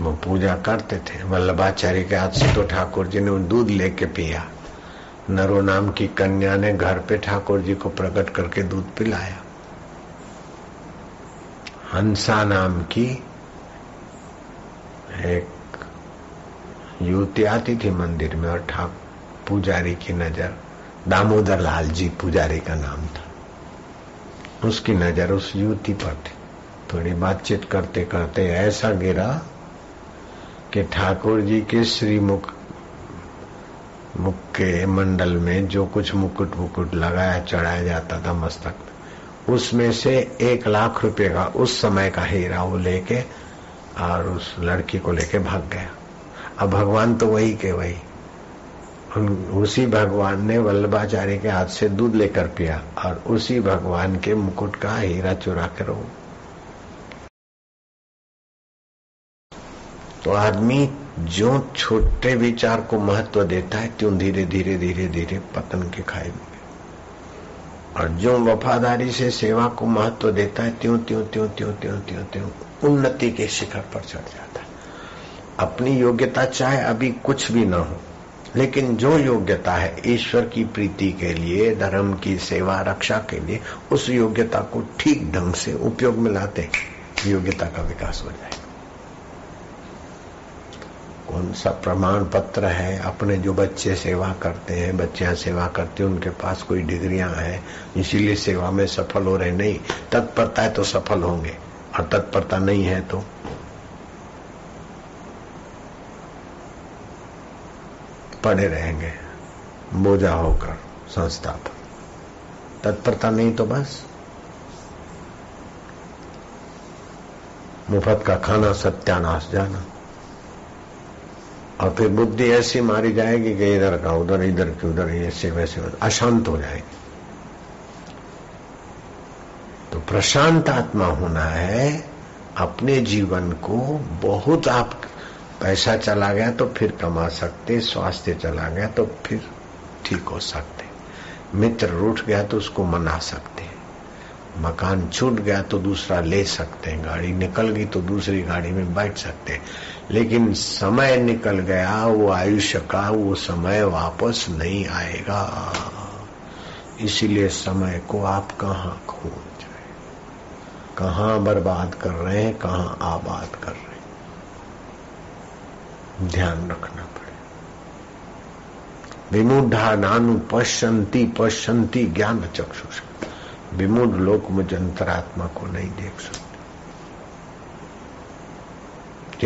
वो पूजा करते थे। वल्लभाचार्य के हाथ से तो ठाकुर जी ने दूध लेके पिया। नरो नाम की कन्या ने घर पे ठाकुर जी को प्रकट करके दूध पिलाया। हंसा नाम की एक युवती आती थी मंदिर में और ठाक पुजारी की नज़र। दामोदर लाल जी पुजारी का नाम था। उसकी नज़र उस युवती पर थी। थोड़ी बातचीत करते करते ऐसा गिरा कि ठाकुर जी के श्रीमुख, मुख के मंडल में जो कुछ मुकुट मुकुट लगाया, चढ़ाया जाता था मस्तक उसमें से एक लाख रुपए का उस समय का हीरा वो लेके और उस लड़की को लेके भाग गया। अब भगवान तो वही के वही। उसी भगवान ने वल्लभाचार्य के हाथ से दूध लेकर पिया और उसी भगवान के मुकुट का हीरा चुरा करो तो आदमी जो छोटे विचार को महत्व देता है, त्यों धीरे धीरे धीरे धीरे पतन के खाए और जो वफादारी से सेवा को महत्व देता है, त्यों त्यों त्यों त्यों त्यों त्यों त्यों उन्नति के शिखर पर चढ़ जाता है। अपनी योग्यता चाहे अभी कुछ भी ना हो लेकिन जो योग्यता है ईश्वर की प्रीति के लिए, धर्म की सेवा, रक्षा के लिए, उस योग्यता को ठीक ढंग से उपयोग में लाते योग्यता का विकास हो जाए। कौन सा प्रमाण पत्र है? अपने जो बच्चे सेवा करते हैं, बच्चियाँ सेवा करती हैं, उनके पास कोई डिग्रियाँ हैं, इसीलिए सेवा में सफल हो रहे नहीं तत्परता है तो सफल होंगे, और तत्परता नहीं है तो पड़े रहेंगे। बोझा होकर संस्था पर तत्परता नहीं तो बस। मुफत का खाना, सत्यानाश जाना। और फिर बुद्धि ऐसी मारी जाएगी कि इधर का उधर, इधर की उधर, ऐसे वैसे अशांत हो जाएगी। तो प्रशांत आत्मा होना है, अपने जीवन को बहुत आप पैसा चला गया तो फिर कमा सकते, स्वास्थ्य चला गया तो फिर ठीक हो सकते। मित्र रूठ गया तो उसको मना सकते। मकान छूट गया तो दूसरा ले सकते हैं। गाड़ी निकल गई तो दूसरी गाड़ी में बैठ सकते हैं। लेकिन समय निकल गया, वो आयुष्य का, वो समय वापस नहीं आएगा। इसीलिए समय को आप कहाँ खो जाए कहाँ बर्बाद कर रहे हैं? कहाँ आबाद कर रहे हैं? ध्यान रखना पड़े। विमुढ़ा नानु पश्यंती पश्यंती ज्ञान चक्षुष विमुड लोक मुझ अंतरात्मा को नहीं देख सकते।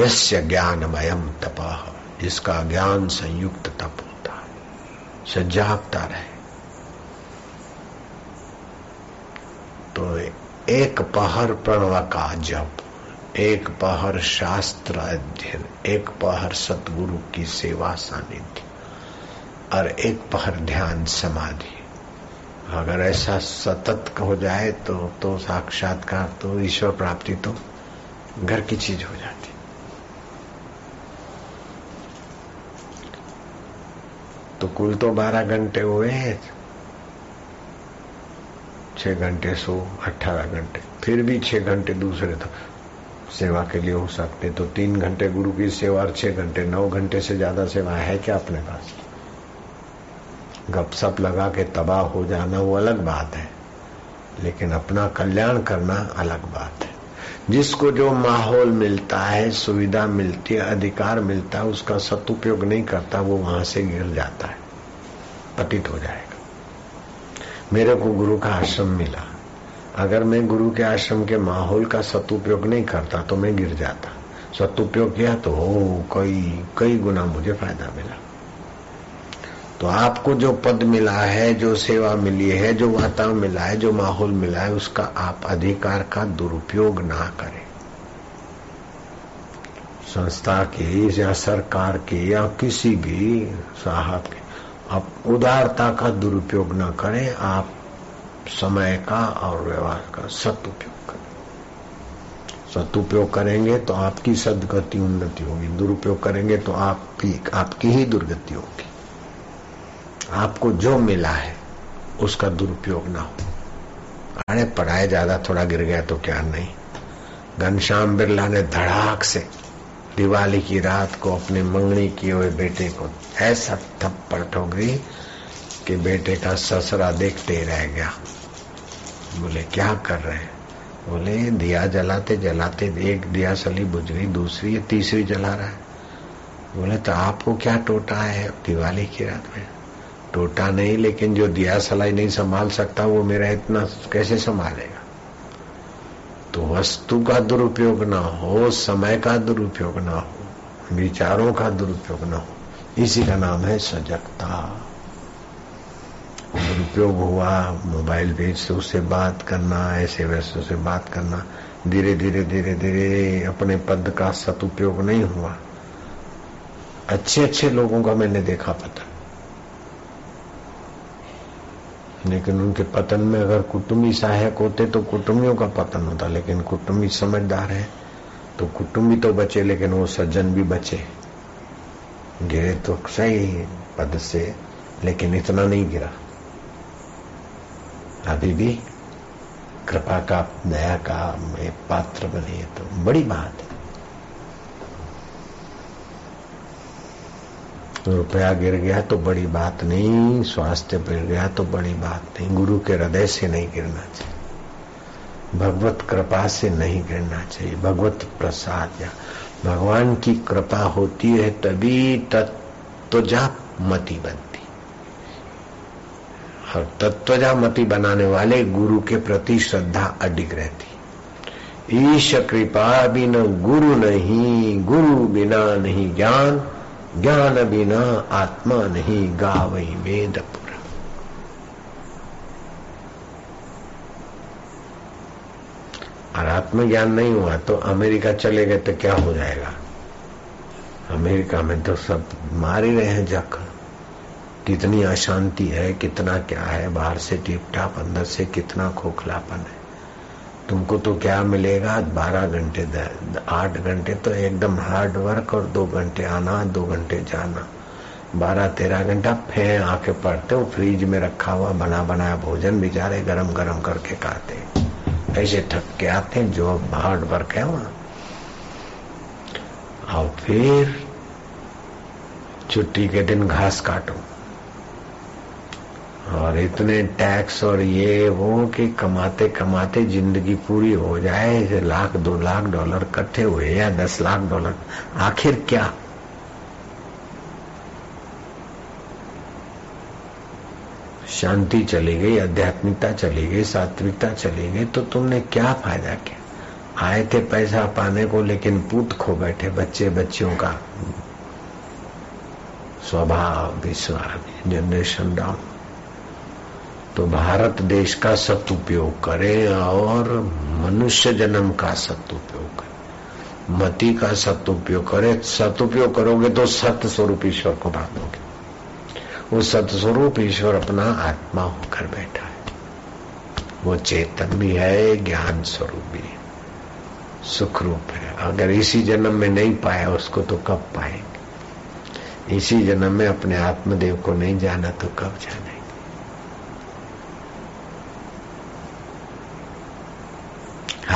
यस्य ज्ञानमयम तप, जिसका ज्ञान संयुक्त तप होता है सजागता रहे। तो एक पहर प्रणव का जप एक पहर शास्त्र अध्ययन, एक पहर सतगुरु की सेवा सानिध्य, और एक पहर ध्यान समाधि। अगर ऐसा सतत हो जाए तो तो साक्षात्कार तो ईश्वर प्राप्ति तो घर की चीज़ हो जाती। तो कुल तो बारह घंटे हुए हैं। छह घंटे सो, अठारह घंटे। फिर भी छह घंटे दूसरे तो सेवा के लिए हो सकते तो तीन घंटे गुरु की सेवा और छह घंटे, नौ घंटे से ज़्यादा सेवा है क्या अपने पास? गपसप लगा के तबाह हो जाना वो अलग बात है, लेकिन अपना कल्याण करना अलग बात है। जिसको जो माहौल मिलता है, सुविधा मिलती है, अधिकार मिलता है, उसका सदुपयोग नहीं करता, वो वहाँ से गिर जाता है, पतित हो जाएगा। मेरे को गुरु का आश्रम मिला। अगर मैं गुरु के आश्रम के माहौल का सदुपयोग नहीं करता तो मैं गिर जाता। सदुपयोग किया तो हो, कई कई गुना मुझे फ़ायदा मिला। तो आपको जो पद मिला है, जो सेवा मिली है, जो वातावरण मिला है, जो माहौल मिला है, उसका आप अधिकार का दुरुपयोग ना करें। संस्था के या सरकार के या किसी भी साहब के, आप उदारता का दुरुपयोग ना करें, आप समय का और व्यवहार का सदुपयोग करें। सदुपयोग करेंगे तो आपकी सदगति उन्नति होगी। दुरुपयोग करेंगे तो आपकी आपकी ही दुर्गति होगी। आपको जो मिला है, उसका दुरुपयोग ना हो। अरे पढ़ाए ज़्यादा थोड़ा गिर गया तो क्या नहीं? घनश्याम बिरला ने धड़ाक से दिवाली की रात को अपने मंगनी किए हुए बेटे को ऐसा थप्पड़ ठोकरी कि बेटे का ससरा देखते ही रह गया। बोले, क्या कर रहे हैं? बोले, दिया जलाते जलाते, एक दिया सली बुझ गई दूसरी तीसरी जला रहा है। बोले तो आपको क्या टोटा है? दिवाली की रात में, टोटा नहीं, लेकिन जो दिया सलाई नहीं संभाल सकता, वो मेरा इतना कैसे संभालेगा? तो वस्तु का दुरुपयोग ना हो, समय का दुरुपयोग ना हो, विचारों का दुरुपयोग ना हो, इसी का नाम है सजगता। दुरुपयोग हुआ, मोबाइल भेज से उससे बात करना, ऐसे वैसे से बात करना, धीरे धीरे धीरे धीरे अपने पद का सदुपयोग नहीं हुआ। अच्छे अच्छे लोगों का मैंने देखा पता लेकिन उनके पतन में अगर कुटुंबी सहायक होते तो कुटुंबियों का पतन होता, लेकिन कुटुंबी समझदार है तो कुटुंबी तो बचे, लेकिन वो सज्जन भी बचे। गिरे तो सही पद से, लेकिन इतना नहीं गिरा। अभी भी कृपा का, दया का मैं पात्र बने तो बड़ी बात है। रुपया गिर गया तो बड़ी बात नहीं, स्वास्थ्य गिर गया तो बड़ी बात नहीं, गुरु के हृदय से नहीं गिरना चाहिए। भगवत कृपा से नहीं गिरना चाहिए, भगवत प्रसाद या, भगवान की कृपा होती है तभी तत्वजा मती बनती और तत्वजा मति बनाने वाले गुरु के प्रति श्रद्धा अडिग रहती। ईश कृपा बिना गुरु नहीं, गुरु बिना नहीं ज्ञान ज्ञान बिना आत्मा नहीं, गावई वेदपुर। और आत्मज्ञान नहीं हुआ तो अमेरिका चले गए तो क्या हो जाएगा? अमेरिका में तो सब मार ही रहे हैं जख कितनी अशांति है, कितना क्या है, बाहर से टिप टाप अंदर से कितना खोखलापन है। तुमको तो क्या मिलेगा? बारह घंटे आठ घंटे तो एकदम हार्ड वर्क और दो घंटे आना, दो घंटे जाना। बारह, तेरह घंटा फें आके पड़ते हो फ्रिज में रखा हुआ, बना, बनाया भोजन बेचारे गरम गरम करके खाते। ऐसे थक के आते जो हार्ड वर्क है वहाँ। और फिर, छुट्टी के दिन घास काटो। और इतने टैक्स और ये वो कि कमाते कमाते ज़िंदगी पूरी हो जाए लाख, दो लाख डॉलर इकट्ठे हुए या दस लाख डॉलर, आखिर क्या? शांति चली गई, आध्यात्मिकता चली गई, सात्विकता चली गई तो तुमने क्या फ़ायदा किया? आए थे पैसा पाने को, लेकिन पूत खो बैठे बच्चे, बच्चियों का। स्वभाव, विश्वास जनरेशन डाउन तो भारत देश का सदुपयोग करे और मनुष्य जन्म का सदुपयोग करे। मति का सदुपयोग करे। सदुपयोग करोगे तो सत्य स्वरूप ईश्वर को बांधोगे। वो सतस्वरूप ईश्वर अपना आत्मा होकर बैठा है। वो चेतन भी है, ज्ञान स्वरूप भी है। सुख रूप है। अगर इसी जन्म में नहीं पाया उसको तो कब पाएँगे? इसी जन्म में अपने आत्मदेव को नहीं जाना तो कब जानेंगे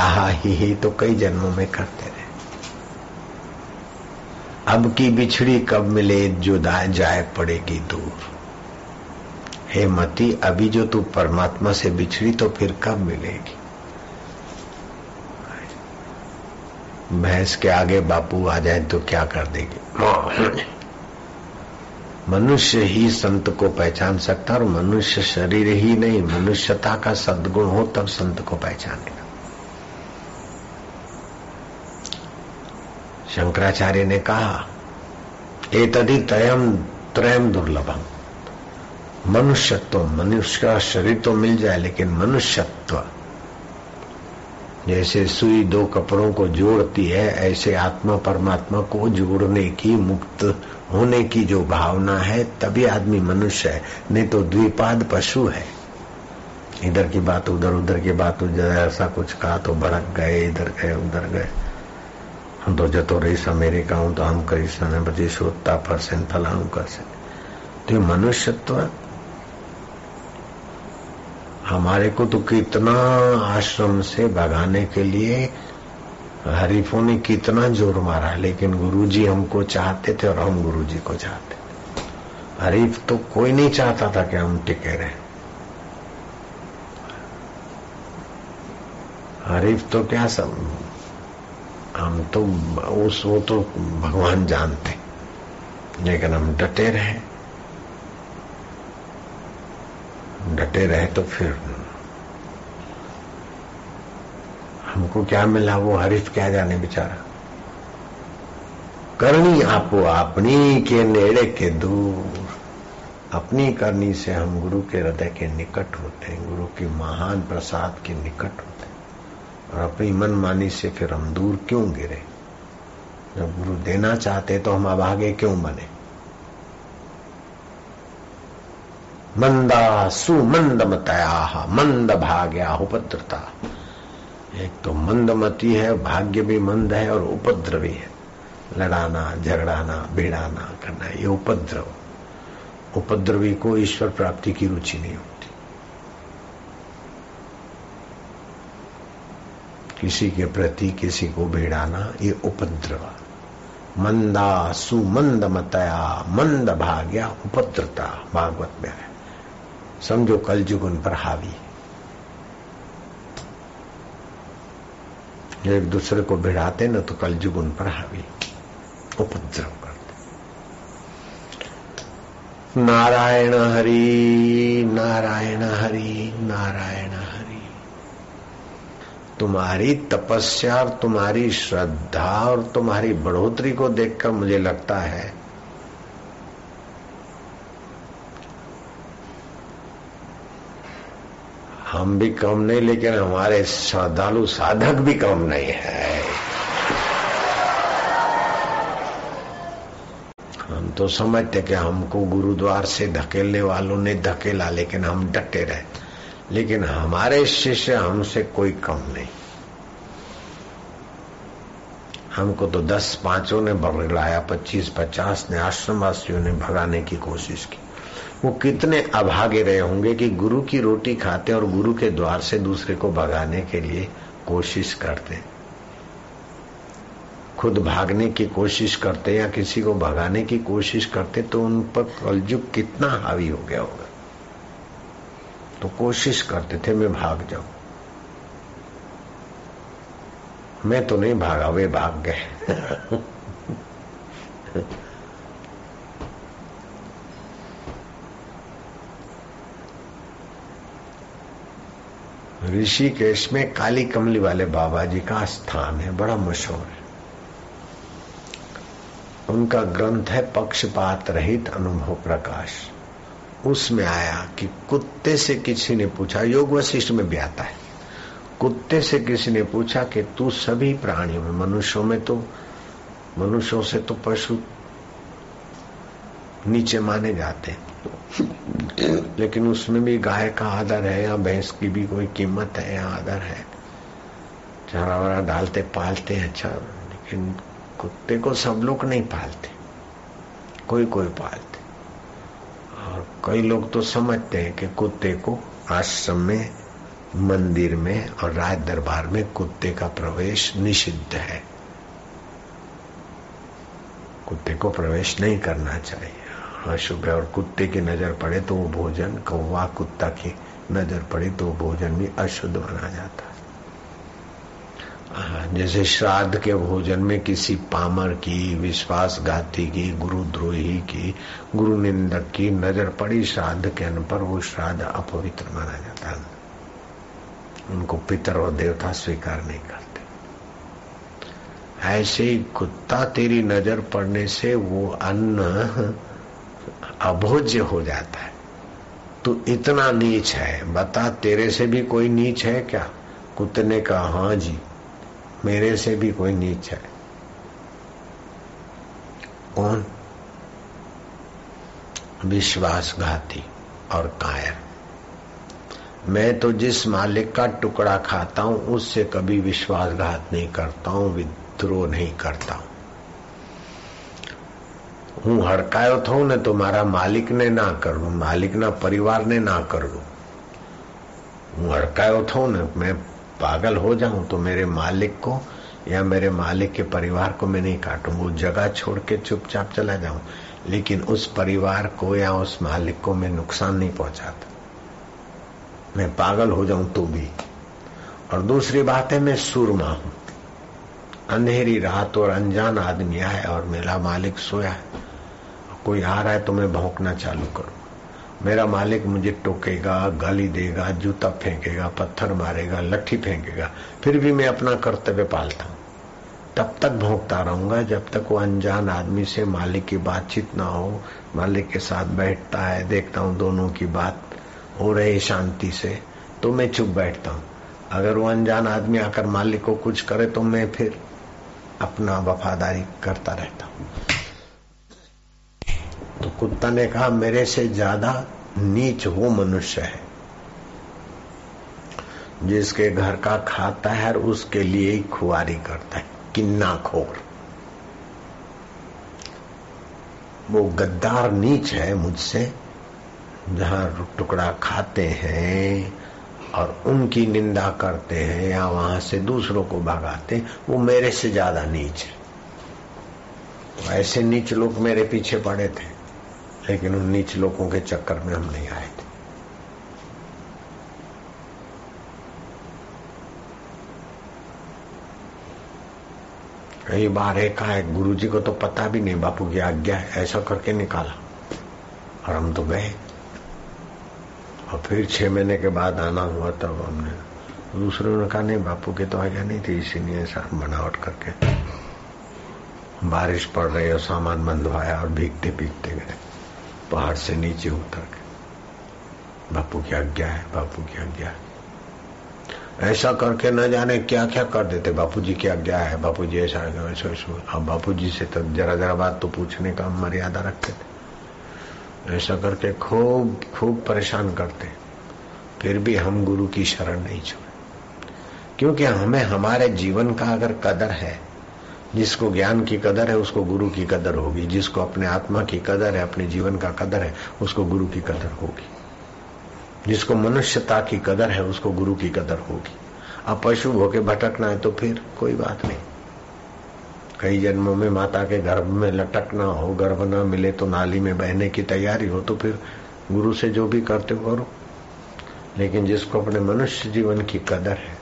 हा हा, ही तो कई जन्मों में करते रहे। अब की बिछड़ी कब मिले जो जाए पड़ेगी दूर। हे मती, अभी जो तू परमात्मा से बिछड़ी तो फिर कब मिलेगी? भैंस के आगे बापू आ जाए तो क्या कर देगी? मनुष्य ही संत को पहचान सकता और मनुष्य शरीर ही नहीं, मनुष्यता का सद्गुण हो तब संत को पहचानेगा। शंकराचार्य ने कहा, एतदि तयम त्रयम दुर्लभम। मनुष्यत्व, मनुष्य का शरीर तो मिल जाए, लेकिन मनुष्यत्व। जैसे सुई दो कपड़ों को जोड़ती है, ऐसे आत्मा परमात्मा को जोड़ने की, मुक्त होने की जो भावना है, तभी आदमी मनुष्य है, नहीं तो द्विपाद पशु है। इधर की बात उधर उधर की बात, उधर ऐसा कुछ कहा तो भड़क गए, इधर गए, उधर गए। దొజతో రైస్ అమెరికా అహం క్రైస్తాన ప్రదేశో తాపర్సెన్ कर से तो मनुष्यत्व हमारे को तो कितना आश्रम से भगाने के लिए हरीफों ने कितना ज़ोर मारा, लेकिन गुरुजी हमको चाहते थे और हम गुरुजी को चाहते थे। हरीफ तो कोई नहीं चाहता था कि हम टिके रहे। हरीफ तो क्या सब हम तो उस वो तो भगवान जानते। लेकिन हम डटे रहे। डटे रहे तो फिर हमको क्या मिला वो हरीफ क्या जाने बेचारा। करनी आपो अपनी के नेड़े के दूर। अपनी करनी से हम गुरु के हृदय के निकट होते हैं। गुरु की महान प्रसाद के निकट होते और अपनी मनमानी से फिर हम दूर क्यों गिरे? जब गुरु देना चाहते तो हम अभागे क्यों बने? मंदा सुमंद मतया मंद भाग्या उपद्रता। एक तो मंदमती है, भाग्य भी मंद है और उपद्र भी है। लड़ाना, झगड़ाना, भिड़ाना करना, ये उपद्रव। उपद्रवी को ईश्वर प्राप्ति की रुचि नहीं होती। किसी के प्रति किसी को भिड़ाना, ये उपद्रव। मंदा सुमंद मतया, मंद भाग्या उपद्रता भागवत में है। समझो कलयुग उन पर हावी एक दूसरे को भिड़ाते ना तो कलयुग उन पर हावी उपद्रव करते। नारायण हरि नारायण हरि नारायण हरि। तुम्हारी तपस्या और तुम्हारी श्रद्धा और तुम्हारी बढ़ोतरी को देखकर मुझे लगता है हम भी कम नहीं, लेकिन हमारे श्रद्धालु साधक भी कम नहीं है। हम तो समझते कि हमको गुरुद्वार से धकेलने वालों ने धकेला, लेकिन हम डटे रहे लेकिन हमारे शिष्य हमसे कोई कम नहीं। हमको तो दस पाँचों ने बगड़ाया, पच्चीस पचास ने, आश्रमवासियों ने भगाने की कोशिश की। वो कितने अभागे रहे होंगे कि गुरु की रोटी खाते और गुरु के द्वार से दूसरे को भगाने के लिए कोशिश करते। खुद भागने की कोशिश करते या किसी को भगाने की कोशिश करते तो उन पर कलयुग कितना हावी हो गया होगा। तो कोशिश करते थे, मैं भाग जाऊँ। मैं तो नहीं भागा, वे भाग गए। ऋषिकेश में काली कमली वाले बाबा जी का स्थान है, बड़ा मशहूर है। उनका ग्रंथ है पक्षपात रहित अनुभव प्रकाश। उसमें आया कि कुत्ते से किसी ने पूछा, योग वशिष्ठ में भी आता है, कुत्ते से किसी ने पूछा कि तू सभी प्राणियों में, मनुष्यों में तो मनुष्यों से तो पशु नीचे माने जाते लेकिन उसमें भी गाय का आदर है, या भैंस की भी कोई कीमत है, या आदर है। चारा वारा डालते पालते हैं अच्छा लेकिन कुत्ते को सब लोग नहीं पालते, कोई कोई पालते। कई लोग तो समझते हैं कि कुत्ते को आश्रम में, मंदिर में और राज दरबार में कुत्ते का प्रवेश निषिद्ध है। कुत्ते को प्रवेश नहीं करना चाहिए। अशुभ है, और कुत्ते की नज़र पड़े तो वो भोजन, कौवा कुत्ता की नज़र पड़े तो भोजन भी अशुद्ध बना जाता है। जैसे श्राद्ध के भोजन में किसी पामर की, विश्वासघाती की, गुरुद्रोही की गुरु निंदक की नज़र पड़ी श्राद्ध के अन्न पर, वो श्राद्ध अपवित्र माना जाता है। उनको पितर और देवता स्वीकार नहीं करते। ऐसे ही कुत्ता तेरी नज़र पड़ने से वो अन्न अभोज्य हो जाता है। तू इतना नीच है, बता तेरे से भी कोई नीच है क्या? कुत्ते ने कहा हाँ जी। मेरे से भी कोई नीच है कौन विश्वासघाती और कायर मैं तो जिस मालिक का टुकड़ा खाता हूं उससे कभी विश्वासघात नहीं करता हूं विद्रोह नहीं करता हूं હું હડકાયો થઉં ને તો મારા માલિકને ના કરવું માલિકના પરિવારને ના કરવું હું હડકાયો થઉં ને मैं पागल हो जाऊँ तो मेरे मालिक को या मेरे मालिक के परिवार को मैं नहीं काटूं वो जगह छोड़ के चुपचाप चला जाऊँ। लेकिन उस परिवार को या उस मालिक को मैं नुकसान नहीं पहुंचाता। मैं पागल हो जाऊँ तो भी। और दूसरी बात है, मैं सुरमा हूँ। अंधेरी रात और अनजान आदमी आए और मेरा मालिक सोया है। कोई आ रहा है तो मैं भौंकना चालू करूँ। मेरा मालिक मुझे टोकेगा, गाली देगा, जूता फेंकेगा, पत्थर मारेगा, लट्ठी फेंकेगा, फिर भी मैं अपना कर्तव्य पालता हूँ। तब तक भोंकता रहूँगा जब तक वो अनजान आदमी से मालिक की बातचीत ना हो, मालिक के साथ बैठता है, देखता हूँ दोनों की बात हो रही शांति से तो मैं चुप बैठता हूँ। अगर वो अनजान आदमी आकर मालिक को कुछ करे तो मैं फिर अपना वफादारी करता रहता हूँ। तो कुत्ता ने कहा, मेरे से ज़्यादा नीच वो मनुष्य है, जिसके घर का खाता है और उसके लिए ही खुआरी करता है। किन्ना खोर। वो गद्दार नीच है मुझसे, जहाँ टुकड़ा खाते हैं और उनकी निंदा करते हैं या वहाँ से दूसरों को भगाते वो मेरे से ज़्यादा नीच है। ऐसे नीच लोग मेरे पीछे पड़े थे। लेकिन उन नीच लोगों के चक्कर में हम नहीं आए थे। कई बार एक आए गुरु जी को तो पता भी नहीं, बापू की आज्ञा है, ऐसा करके निकाला और हम तो गए। और फिर छह महीने के बाद आना हुआ तब हमने, दूसरे ने कहा, नहीं, बापू की तो आज्ञा नहीं थी इसीलिए ऐसा बनावट करके बारिश पड़ रही और सामान बंधवाया और भीगते भीगते गए। पहाड़ से नीचे उतर के बापू की आज्ञा है, बापू की आज्ञा है। ऐसा करके न जाने क्या क्या कर देते। बापू जी की आज्ञा है बापू जी ऐसा वैसा अब बापू जी से तो जरा जरा बात तो पूछने का मर्यादा रखते थे। ऐसा करके खूब खूब परेशान करते। फिर भी हम गुरु की शरण नहीं छोड़े। क्योंकि हमें, हमारे जीवन का अगर कदर है जिसको ज्ञान की कदर है, उसको गुरु की कदर होगी। जिसको अपने आत्मा की कदर है, अपने जीवन का कदर है, उसको गुरु की कदर होगी। जिसको मनुष्यता की कदर है, उसको गुरु की कदर होगी। अब पशु होके भटकना है तो फिर कोई बात नहीं। कई जन्मों में माता के गर्भ में लटकना हो, गर्भ ना मिले तो नाली में बहने की तैयारी हो तो फिर गुरु से जो भी करते हो करो। लेकिन जिसको अपने मनुष्य जीवन की कदर है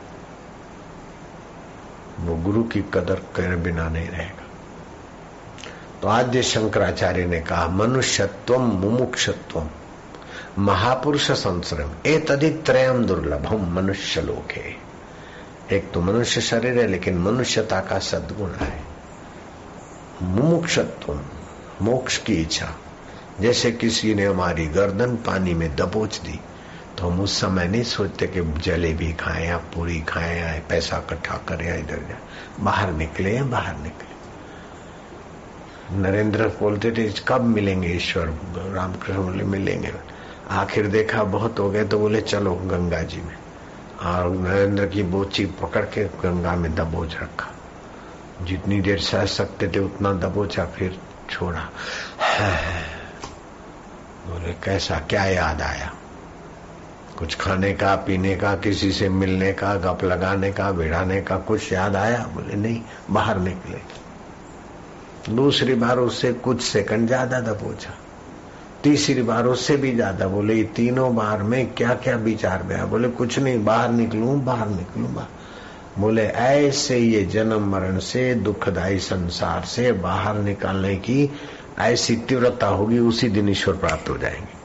वो गुरु की कदर करे बिना नहीं रहेगा। तो आद्य शंकराचार्य ने कहा, मनुष्यत्व मुमुक्षत्व, महापुरुष संश्रम ए तदित्रयम दुर्लभम मनुष्य लोक। है एक तो मनुष्य शरीर है, लेकिन मनुष्यता का सद्गुण है। मुमुक्षत्व, मोक्ष की इच्छा। जैसे किसी ने हमारी गर्दन पानी में दबोच दी तो हम उस समय नहीं सोचते कि जलेबी खाएँ या पूरी खाएँ या पैसा इकट्ठा करें या इधर जाए बाहर निकले या बाहर निकले। नरेंद्र बोलते थे, कब मिलेंगे ईश्वर? रामकृष्ण बोले, मिलेंगे। आखिर देखा बहुत हो गए तो बोले, चलो गंगा जी में। और नरेंद्र की बोची पकड़ के गंगा में दबोच रखा। जितनी देर सह सकते थे, उतना दबोचा, फिर छोड़ा। बोले, कैसा, क्या याद आया? कुछ खाने का, पीने का, किसी से मिलने का, गप लगाने का भिड़ाने का, कुछ याद आया? बोले, नहीं, बाहर निकले। दूसरी बार उससे कुछ सेकंड ज़्यादा दबोचा तीसरी बार उससे भी ज़्यादा बोले, ये तीनों बार में क्या क्या विचार गया बोले, कुछ नहीं, बाहर निकलू बाहर निकलू, बाहर। बोले, ऐसे ये जन्म मरण से, दुखदायी संसार से बाहर निकालने की ऐसी तीव्रता होगी, उसी दिन ईश्वर प्राप्त हो जाएँगे।